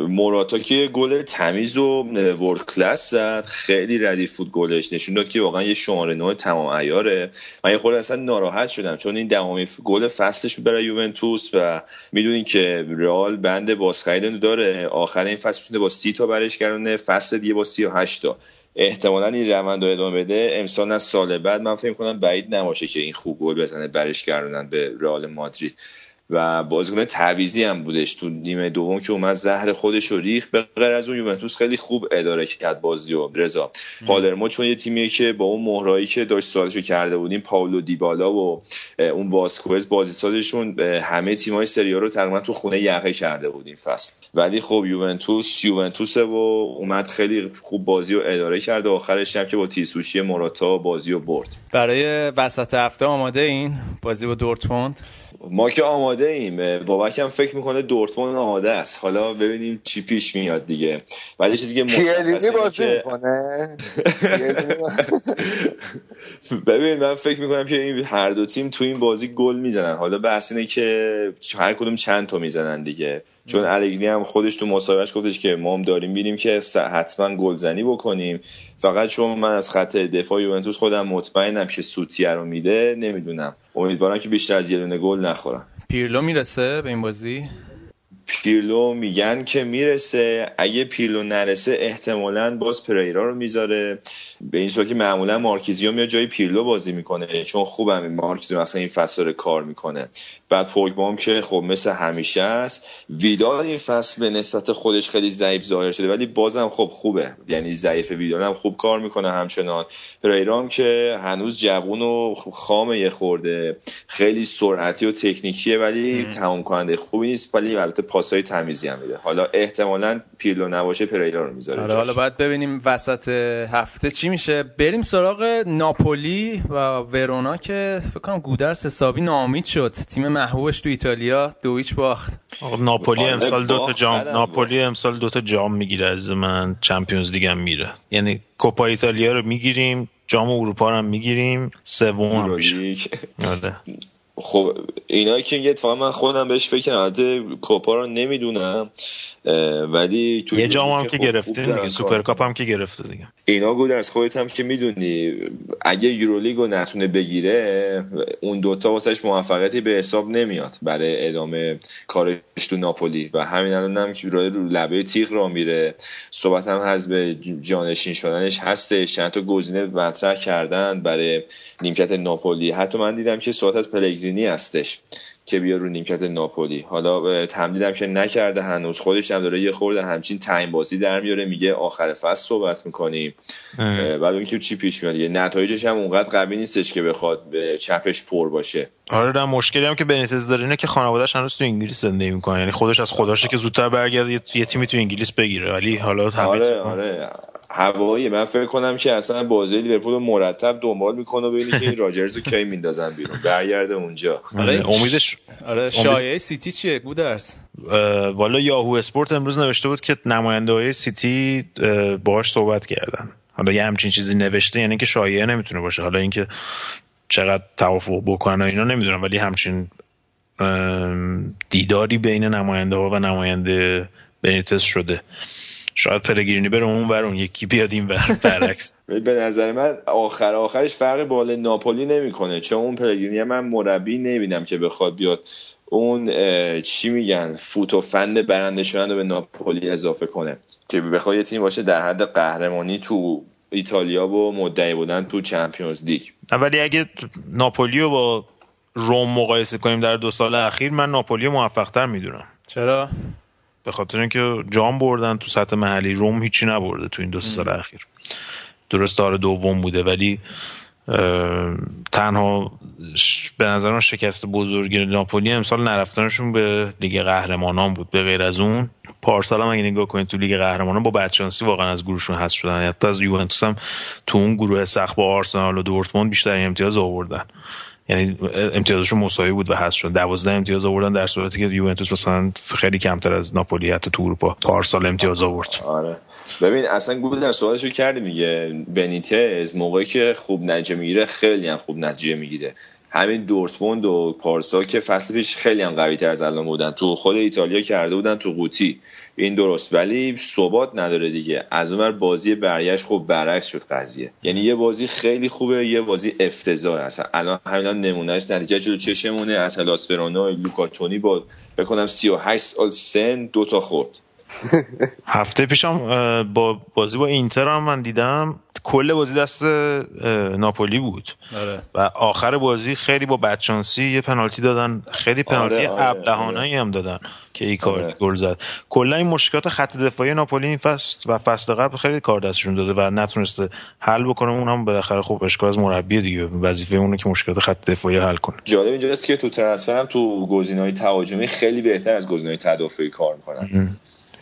موراتا که گل تمیز و ورد کلاس زد. خیلی ردیف بود گلش. نشون داد که واقعا یه شماره نوع تمام عیاره. من یه خورده اصلا ناراحت شدم. چون این دهمین گل فصلش بود برای یوونتوس و می‌دونین که رئال بند بازخرید داره. آخر این فصل می‌تونه با سی تا برش گردونه فصل دیگه با سی و هشت تا. احتمالا این روند رو ادامه بده. امسال از سال بعد من فکر کنم بعید نباشه که این خوب گل بزنه برش گردونن به رئال مادرید. و بازیکن تعویزی هم بودش تو نیمه دوم که اومد زهر خودش رو ریخ به غیر از اون یوونتوس خیلی خوب اداره کرد بازی و رضا پالرمو چون یه تیمیه که با اون مهرایی که داشت سالشو کرده بودیم پاولو دیبالا و اون واسکوز بازی سازشون همه تیمای سری رو تقریبا تو خونه یقه کرده بود این فصل. ولی خب یوونتوس یوونتوسه و اومد خیلی خوب بازی رو اداره کرد و آخرش هم که با تیسوشی موراتا بازی رو برد. برای وسط هفته آماده این بازی با دورتموند؟ ما که آماده ایم. بابک هم فکر می‌کنه دورتموند آماده است. حالا ببینیم چی پیش میاد دیگه. ولی چیزی که کیلینی بازی می‌کنه. ببین من فکر می‌کنم که این هر دو تیم تو این بازی گل می‌زنن. حالا بحث اینه که هر کدوم چند تا می‌زنن دیگه. چون الگری هم خودش تو مصاحبهش گفتش که ما هم داریم بینیم که حتما گلزنی بکنیم. فقط چون من از خط دفاع یوونتوس خودم مطمئنم که سوتیه رو میده نمی‌دونم. امیدوارم که بیشتر از یه دونه گل نخورم پیرلو می‌رسه به این بازی؟ پیرلو میگن که می‌رسه. اگه پیرلو نرسه احتمالا باز پریرا رو می‌ذاره. به این صورت که معمولا مارکیزیو میاد جای پیرلو بازی می‌کنه چون خوبم مارکیزیو مثلا این فصل کار می‌کنه. بعد پوگبام که خب مثل همیشه است. ویدال این فصل به نسبت خودش خیلی ضعیف ظاهر شده ولی بازم خب خوبه. یعنی ضعیف ویدال هم خوب کار می‌کنه همچنان. پریرام که هنوز جوون و خام یه خورده. خیلی سرعتی و تکنیکیه ولی تمام کننده خوبی نیست. ولی البته پاسای تمیزی هم میده. حالا احتمالا پیرلو نباشه پریرا رو می‌ذاره آره حالا باید ببینیم وسط هفته چی میشه. بریم سراغ ناپولی و ورونا که فکر کنم گودرس حسابی ناامید شد. تیم محبوبش تو ایتالیا دو هیچ باخت. ناپولی امسال دو تا جام ناپولی امسال دو تا جام می‌گیره از من. چمپیونز لیگ هم میره. یعنی کوپا ایتالیا رو می‌گیریم جام اروپا رو هم می‌گیریم سوم هم میشه. آره. خب اینایی که اتفاقا من خودم بهش فکر کردم کوپا رو نمی‌دونم ولی تو یه جام هم که گرفته دیگه. سوپرکاپ هم که گرفته دیگه. اینا گودرز خودت هم که می‌دونی اگه یورولیگ رو نتونه بگیره اون دوتا واسهش موفقیتی به حساب نمیاد برای ادامه کارش تو ناپولی. و همین الان هم که رو لبه تیغ راه میره. صحبت هم هست به جانشین شدنش هستش. چند تا گزینه مطرح کردن برای نیمکت ناپولی. حتی من دیدم که صحبت از پلگرینی هستش که بیا رو نیمکت ناپولی. حالا تمدیدم که نکرده هنوز خودش هم داره یه خورده همچین time بازی در میاره میگه آخر فصل صحبت می‌کنیم. بعد اون که چی پیش میاد؟ یه نتایجش هم اونقدر قوی نیستش که بخواد به چپش پر باشه. آره در مشکلی هم که بنیتز داره اینه که خانواده‌اش هنوز تو انگلیس زندگی می‌کنه یعنی خودش از خداشه که زودتر برگرده یه تیمی تو انگلیس بگیره. ولی حالا آره آره. هوایی من فکر کنم که اصلا بازی لیورپول مرتب دنبال می‌کنه ببینی که این راجرز رو کی میندازن بیرون. برگرده اونجا. آره امیدش آره شایعه سیتی چیه؟ گودرس والا یاهو اسپورت امروز نوشته بود که نماینده های سیتی باهاش صحبت کردن. حالا یه همچین چیزی نوشته یعنی که شایعه نمی‌تونه باشه. حالا اینکه چقدر توافق بکنن و اینا نمی‌دونم ولی همچین دیداری بین نماینده ها و نماینده بنیتس شده. شاید پلگرینی بره اون ور اون یکی بیاد این ور برعکس. به نظر من آخر آخرش فرق بال ناپولی نمی‌کنه. چون اون پلگرینی من مربی نمیدم که بخواد بیاد اون چی میگن فوت و فند برنده شدن رو به ناپولی اضافه کنه. که بخواد یه تیم باشه در حد قهرمانی تو ایتالیا و مدعی بودن تو چمپیونز لیگ. ولی اگه ناپولی رو با روم مقایسه کنیم در دو سال اخیر من ناپولی موفق تر می‌دونم. چرا؟ به خاطر اینکه جام بردن تو سطح محلی روم هیچی نبرده تو این دو سال اخیر. درست داره دوم بوده ولی تنها به نظر من شکست بزرگی ناپولی امسال نرفتنشون به لیگ قهرمانان بود. به غیر از اون پارسال هم اگه نگاه کنید تو لیگ قهرمانان با بدشانسی واقعا از گروهشون حذف شدن. حتی از یوونتوس هم تو اون گروه سخت با آرسنال و دورتموند بیشتر امتیاز آوردن. یعنی امتیازشون مساوی بود و هست شد. 12 امتیاز آوردن در صورتی که یوونتوس مثلا خیلی کمتر از ناپولی حتی تو اروپا پارسال امتیاز آورد. آره. ببین اصلا در سوالشو کردی میگه. بنیتز موقعی که خوب نتیجه می‌گیره خیلی هم خوب نتیجه می‌گیره. همین دورتموند و پارسا که فصل پیش خیلی هم قوی تر از الان بودن. تو خود ایتالیا کرده بودن تو قوطی. این درست. ولی ثبات نداره دیگه. از اونور بازی برگشت خب برعکس شد قضیه. یعنی یه بازی خیلی خوبه یه بازی افتضاح اصلا الان همین نمونهش نتیجه جلو چشمونه. از هلاس ورونا لوکاتونی با بکنم 38 سال سن دو تا خورد. هفته پیشم با بازی با اینتر هم من دیدم. کل بازی دست ناپولی بود. آره. و آخر بازی خیلی با بدشانسی یه پنالتی دادن. خیلی پنالتی آره، آره، ابلهانه‌ای هم دادن که ایکاردی آره. گل زد. کلا این مشکلات خط دفاعی ناپولی این فصل و فصل قبل خیلی کار دستشون داده و نتونسته حل بکنه. اونم بالاخره خب اشکال از مربی دیگه. وظیفه اونه که مشکلات خط دفاعی حل کنه. جالب اینجاست که تو ترنسفر هم تو گزینه‌های تهاجمی خیلی بهتر از گزینه‌های تدافعی کار می‌کنن.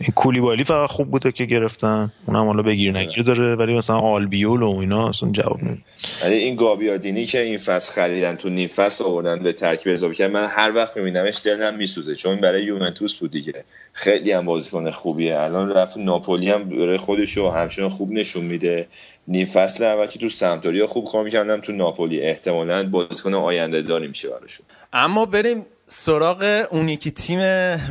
این کولیبالی فقط خوب بوده که گرفتن. اونم حالا بگیر نگیر داره ولی مثلا آلبیول و اینا اصلا جواب نمیده. ولی این گابیادینی که این فصل خریدن تو نیم فصل آوردن به ترکیب اضافه کردن من هر وقت میبینمش دلم میسوزه چون برای یوونتوس بود دیگه. خیلی هم بازیکن خوبیه. الان رفت ناپولی هم برای خودش رو همچنان خوب نشون میده. نیم فصل اول که تو سمپدوریا خوب کار می‌کرد هم تو ناپولی احتمالاً بازیکن آینده داری میشه براشون. اما بریم سراغ اون یکی تیم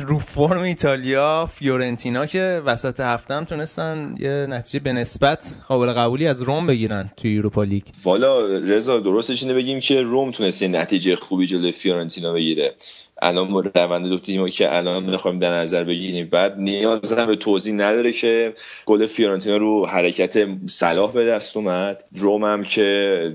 رو ایتالیا فیورنتینا که وسط هفته هم تونستن یه نتیجه به نسبت قابل قبولی از روم بگیرن توی Europa League. والا رضا درستش اینه بگیم که روم تونست یه نتیجه خوبی جلوی فیورنتینا بگیره. الان روند دو تیمو که الان می‌خوایم در نظر بگیریم بعد نیاز هم به توضیح نداره که گل فیورنتینا رو حرکت صلاح به دست اومد. روم هم که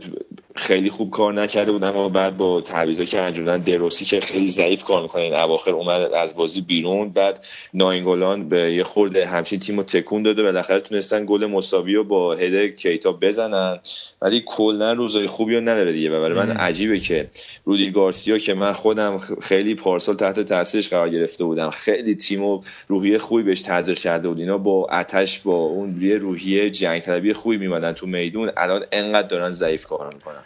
خیلی خوب کار نکرده بود اما بعد با تعویضا که انجام دادن دروسی که خیلی ضعیف کار می‌کنه. این اواخر اومد از بازی بیرون بعد ناینگولان به یه خورده همچین تیم رو تکون داده. بالاخره تونستن گل مساوی رو با هد کیتا بزنن. ولی کلا روزای خوبی رو نداره دیگه. و برای من عجیبه که رودی گارسیا که من خودم خیلی پارسال تحت تاثیرش قرار گرفته بودم. خیلی تیم و روحیه خوبی بهش تزریق کرده بود. اینا با آتش با اون یه روحیه جنگ طلبی خوبی میمدن تو میدون. الان انقدر دارن ضعیف کار می‌کنن.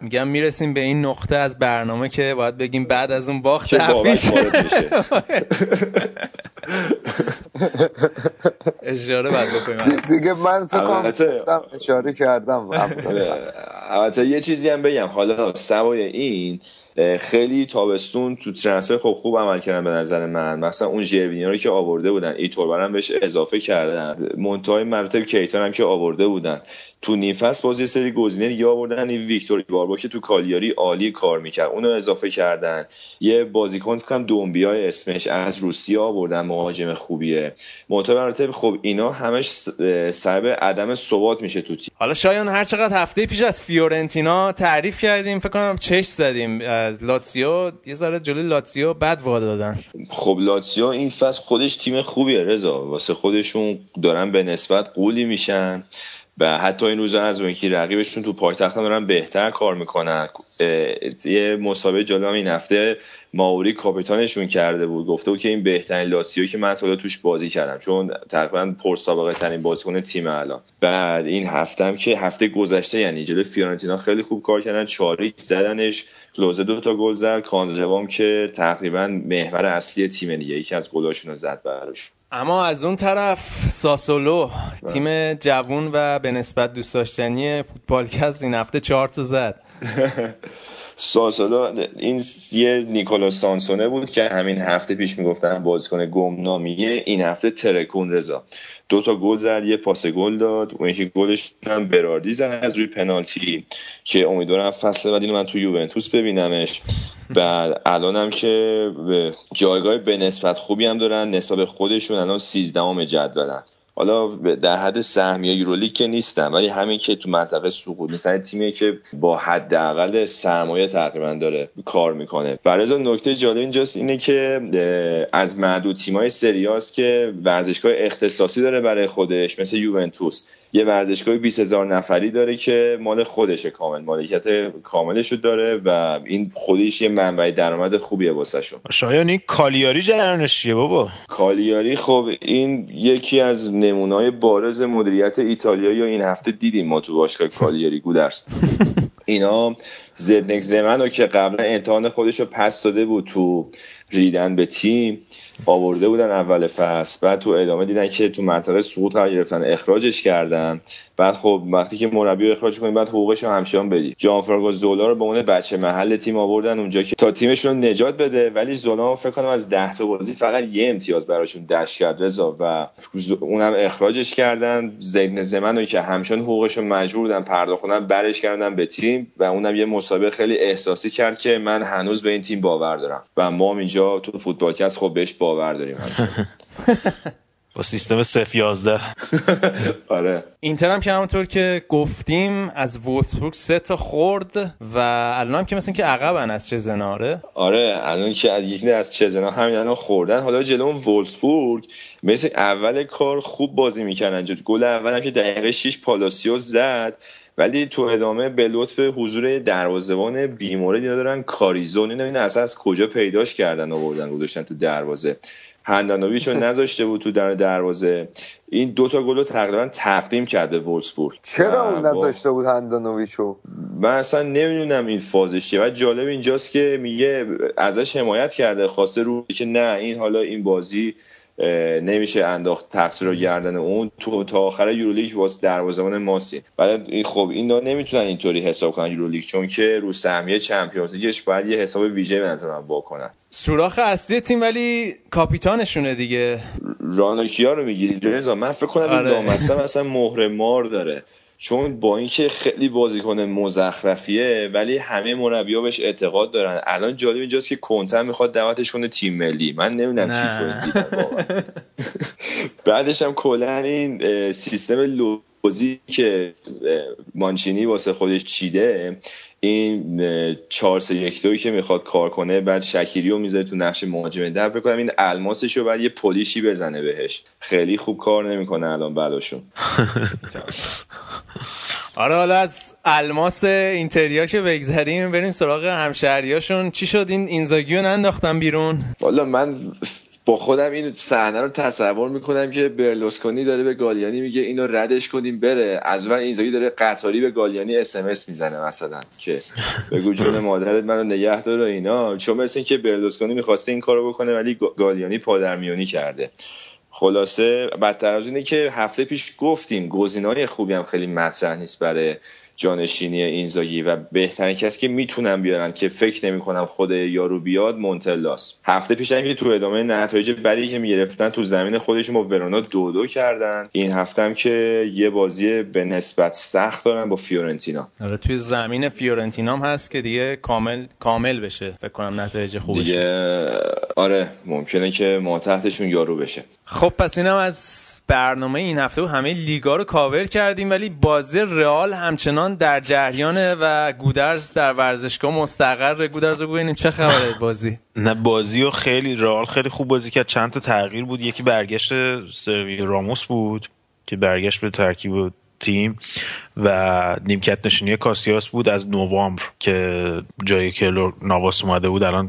میگم می‌رسیم به این نقطه از برنامه که باید بگیم بعد از اون باخت میشه. اشاره باید بکنیم. دیگه من فکر کنم اشاره کردم. البته یه چیزی هم بگم. حالا سوای این خیلی تابستون تو ترنسفر خب خوب عمل کردن به نظر من. مثلا اون ژروینیا رو که آورده بودن ایتور هم بهش اضافه کردن. منتهای مراتب کیتان هم که آورده بودن. تو نیم فصل باز یه سری گزینه دیگه آوردن. این ویکتور باربا که تو کالیاری عالی کار می‌کرد. اونو اضافه کردن. یه بازیکن فکر کنم دومبیا اسمش از روسیه آوردن مهاجم خوبیه. مراتب خب اینا همش سبب عدم ثبات میشه تو تیم. حالا شایان هر چقدر هفته پیش از فیورنتینا تعریف کردیم فکر کنم چش زدیم. از لاتسیو یه ذره جلوی لاتسیو بد وا دادن. خب لاتسیو این فصل خودش تیم خوبیه رضا. واسه خودشون دارن به نسبت قولی میشن. و حتی این روزا از اون که رقیبشون تو پایتخت دارن بهتر کار می‌کنن. یه مسابقه جالب این هفته ماوری کاپیتانشون کرده بود. گفته بود که این بهترین لاتسیو که من تا توش بازی کردم. چون تقریبا پرسابقه ترین بازیکن تیم الان. بعد این هفته هم که هفته گذشته یعنی جلوی فیورنتینا خیلی خوب کار کردن. چاریک زدنش کلوزه دو تا گل زد. کانروام که تقریبا محور اصلی تیم دیگه یکی از گلاشون رو زد براش. اما از اون طرف ساسولو تیم جوون و به نسبت دوست داشتنی فوتبالکست این هفته چهار تا زد. ساسولا این یه نیکولاس سانسونه بود که همین هفته پیش می‌گفتن بازیکن گمنامیه. این هفته ترکون رضا. دو تا گل زد یه پاس گل داد. اون یکی گلش هم براردی زد از روی پنالتی که امیدوارم فصل بعد اینو من تو یوونتوس ببینمش. بعد الان هم که جایگاه به نسبت خوبی هم دارن نسبت به خودشون الان 13 جدولن. حالا در حد سهمیه یورولیگ که نیستم ولی همین که تو منطقه سقوط مثلا تیمی که با حداقل سرمایه تقریبا داره کار می‌کنه. برای نکته جالب اینجاست اینه که از معدود تیمای سریاست که ورزشگاه اختصاصی داره برای خودش مثل یوونتوس. یه ورزشگاه 20 هزار نفری داره که مال خودشه کامل مالکیت کاملش رو داره و این خودش یه منبع درآمد خوبیه واسهشون. شایان این کالیاری جریانش چیه بابا؟ کالیاری خب این یکی از نمونای بارز مدیریت ایتالیایی این هفته دیدیم ما تو باشگاه کالیاری گودرس اینا زدنک زمن رو که قبلا امتحان خودش رو پس داده بود تو ریدن به تیم آورده بودن اول فصل. بعد تو ادامه دیدن که تو منطقه سقوط قرار گرفتن اخراجش کردن. بعد خب وقتی که مربی رو اخراج کنی بعد حقوقش رو همچنان بدی جان فرانکو زولا رو به عنوان بچه محل تیم آوردن اونجا که تا تیمشون نجات بده. ولی زولا فکر کنم از 10 تا بازی فقط یه امتیاز براشون دشت کرد رضا و اونم اخراجش کردن. زید زمن رو که همچنان حقوقش رو مجبور بودن پرداختن برش کردن به تیم و اونم یه مسابقه خیلی احساسی کرد که من هنوز به این تیم باور دارم. و ما اینجا تو فوتبالکست خب بهش باور داریم همچنان. با سیستم 0 11 آره. اینتر هم که همونطور که گفتیم از وولفسبورگ سه تا خورد و الان هم که مثل که عقبن از چه زناره آره؟ الان که از یکی از چزنا همین الان خوردن. حالا جلو اون وولسبورگ مثل اول کار خوب بازی می‌کردن. جد گل اول هم که دقیقه 6 پالاسیو زد. ولی تو ادامه به لطف حضور دروازه‌بان بیموردی دارن کاریزون اینو این اصلا از کجا پیداش کردن آوردن گذاشتن تو دروازه. هندانویچ رو نذاشته بود تو در دروازه. این دوتا گل رو تقریبا تقدیم کرد به وولسبورگ چرا اون نذاشته بود هندانویچو؟ من اصلا نمی‌دونم این فازش چیه و جالب اینجاست که میگه ازش حمایت کرده خواسته رو که نه این حالا این بازی نمیشه انداخت تقصیر رو گردن اون. تو تا آخر یورولیگ واس دروازه‌بان ماسی بعد این خب اینا نمی‌تونن اینطوری حساب کنن یورولیگ چون که رو سهمیه چمپیونز لیگش باید یه حساب ویژه به نظر من واکنن سوراخ اصلی تیم ولی کاپیتانشونه دیگه. رانوکیا رو می‌گیری رضا؟ من فکر کنم این آره. لامصب اصلا مهر مار داره. چون با اینکه خیلی بازیکن مزخرفیه ولی همه مربی‌ها بهش اعتقاد دارن. الان جالب اینجاست که کنته می‌خواد دعوتش کنه تیم ملی. من نمی‌دونم چی. بعدش هم کلا این سیستم لوزی که مانچینی واسه خودش چیده این چهار سه یک دوی که می‌خواد کار کنه بعد شکیری رو می‌ذاره تو نقش مهاجم در بکنم این الماسش رو بعد یه پلیشی بزنه بهش. خیلی خوب کار نمی‌کنه الان بعدشون آره حالا از الماس اینتریا که بگذریم بریم سراغ همشهریاشون. چی شد؟ این اینزاگیو ننداختن بیرون؟ والا من با خودم این صحنه رو تصور می‌کنم که برلوسکونی داره به گالیانی میگه اینو ردش کنیم بره. از اون اینزاگی داره قطاری به گالیانی اس ام اس می‌زنه مثلا که بگو جون مادرت منو نگه داره و اینا. چون مثل اینکه برلوسکونی می‌خواسته این کارو بکنه ولی گا- گالیانی پادرمیونی کرده. خلاصه بدتر از اینه که هفته پیش گفتیم گزینه‌های خوبی هم خیلی مطرح نیست برای جانشینی اینزاگی و بهترین کسی که می‌تونن بیارن که فکر نمی‌کنم خود یارو بیاد مونتلاست. هفته پیش هم که تو ادامه نتایج بدی که می‌گرفتن تو زمین خودشون با ورونا دو دو کردن. این هفته هم که یه بازی به نسبت سخت دارن با فیورنتینا. آره توی زمین فیورنتینا هم هست که دیگه کامل کامل بشه. فکر کنم نتایج خوبش دیگه آره ممکنه که ما تحتشون یارو بشه. خب پس اینم از برنامه این هفته و همه لیگا رو کاور کردیم ولی بازی رئال همچنان در جریانه و گودرز در ورزشگاه مستقر. گودرز رو ببینیم چه خبره بازی. نه بازی و خیلی رئال خیلی خوب بازی کرد. چند تا تغییر بود. یکی برگشت سروی راموس بود که برگشت به ترکیب تیم و نیمکت نشینی کاسیاس بود از نوامبر که جای کلور نواس اومده بود الان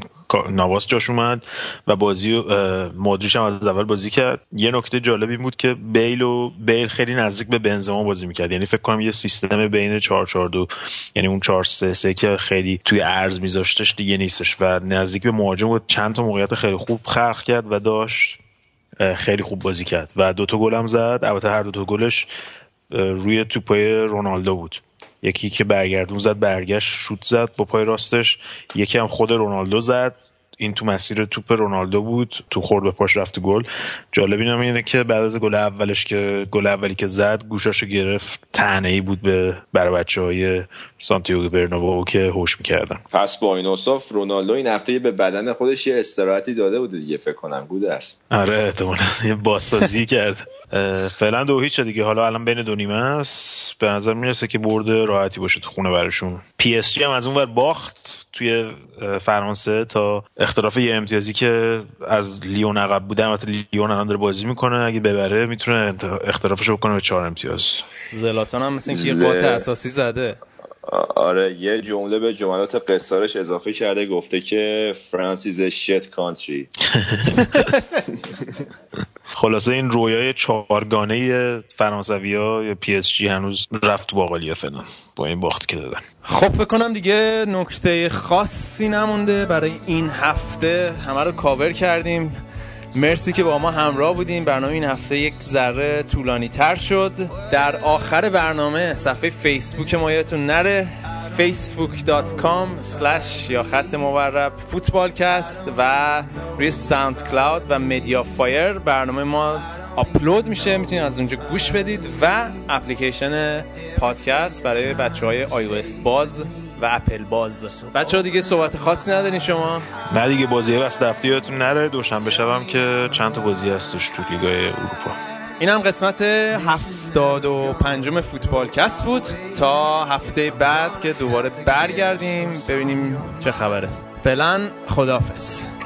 نواس جاش اومد و بازی اه، مودریچ هم از اول بازی کرد. یه نکته جالب این بود که بیل و بیل خیلی نزدیک به بنزما بازی می‌کرد. یعنی فکر کنم یه سیستم بین 4 4 2 یعنی اون 4 3 3 که خیلی توی ارز میذاشتش دیگه نیستش و نزدیک به مهاجم بود. چند تا موقعیت خیلی خوب خلق کرد و داشت خیلی خوب بازی کرد. و دوتا گل هم زد. البته هر دوتا گلش روی توپای رونالدو بود. یکی که برگردون زد برگشت شوت زد با پای راستش. یکی هم خود رونالدو زد. این تو مسیر توپ رونالدو بود. تو خورد به پاش رفت گل. جالب اینم اینه که بعد از گل اولش که گل اولی که زد گوشاشو گرفت. تنه ای بود به برای بچه های سانتیاگو برنابو که هوش می‌کردن. پس با این اوصاف رونالدو این هفته به بدن خودش یه استراحتی داده بوده دیگه فکر کنم. گودرس آره احتمالا یه بازسازی کرد. فعلا دو هیچ دیگه. حالا الان بین دو نیمه است. به نظر می‌رسه که برد راحتی باشه تو خونه براشون. پی اس جی هم از اون ور باخت توی فرانسه تا اختلاف یه امتیازی که از لیون عقب بوده البته لیون الان داره بازی می‌کنه. اگه ببره می‌تونه اختلافش رو بکنه به چهار امتیاز. زلاتان هم مثل اینکه یه اساسی زده. آره یه جمله به جملات قصارش اضافه کرده گفته که France is a shit country. خلاصه این رویای چهارگانه فرانسوی ها یا پی اس جی هنوز رفت تو باقالیه فعلا با این باخت که دادن. خب فکر کنم دیگه نکته خاصی نمونده. برای این هفته همه رو کاور کردیم. مرسی که با ما همراه بودیم. برنامه این هفته یک ذره طولانی تر شد. در آخر برنامه صفحه فیسبوک ما یادتون نره. facebook.com slash یا خط مورب فوتبالکست و روی SoundCloud و MediaFire برنامه ما آپلود میشه. می‌تونید از اونجا گوش بدید و اپلیکیشن پادکست برای بچه های باز و اپل باز. بچه ها دیگه صحبت خاصی ندارین شما؟ نه دیگه بازی وسط هفته یادتون نره. دوشنبه شبم که چند تا بازی هستش تو لیگای اروپا. این هم قسمت هفتاد و پنجم فوتبال کست بود. تا هفته بعد که دوباره برگردیم ببینیم چه خبره. فعلا خداحافظ.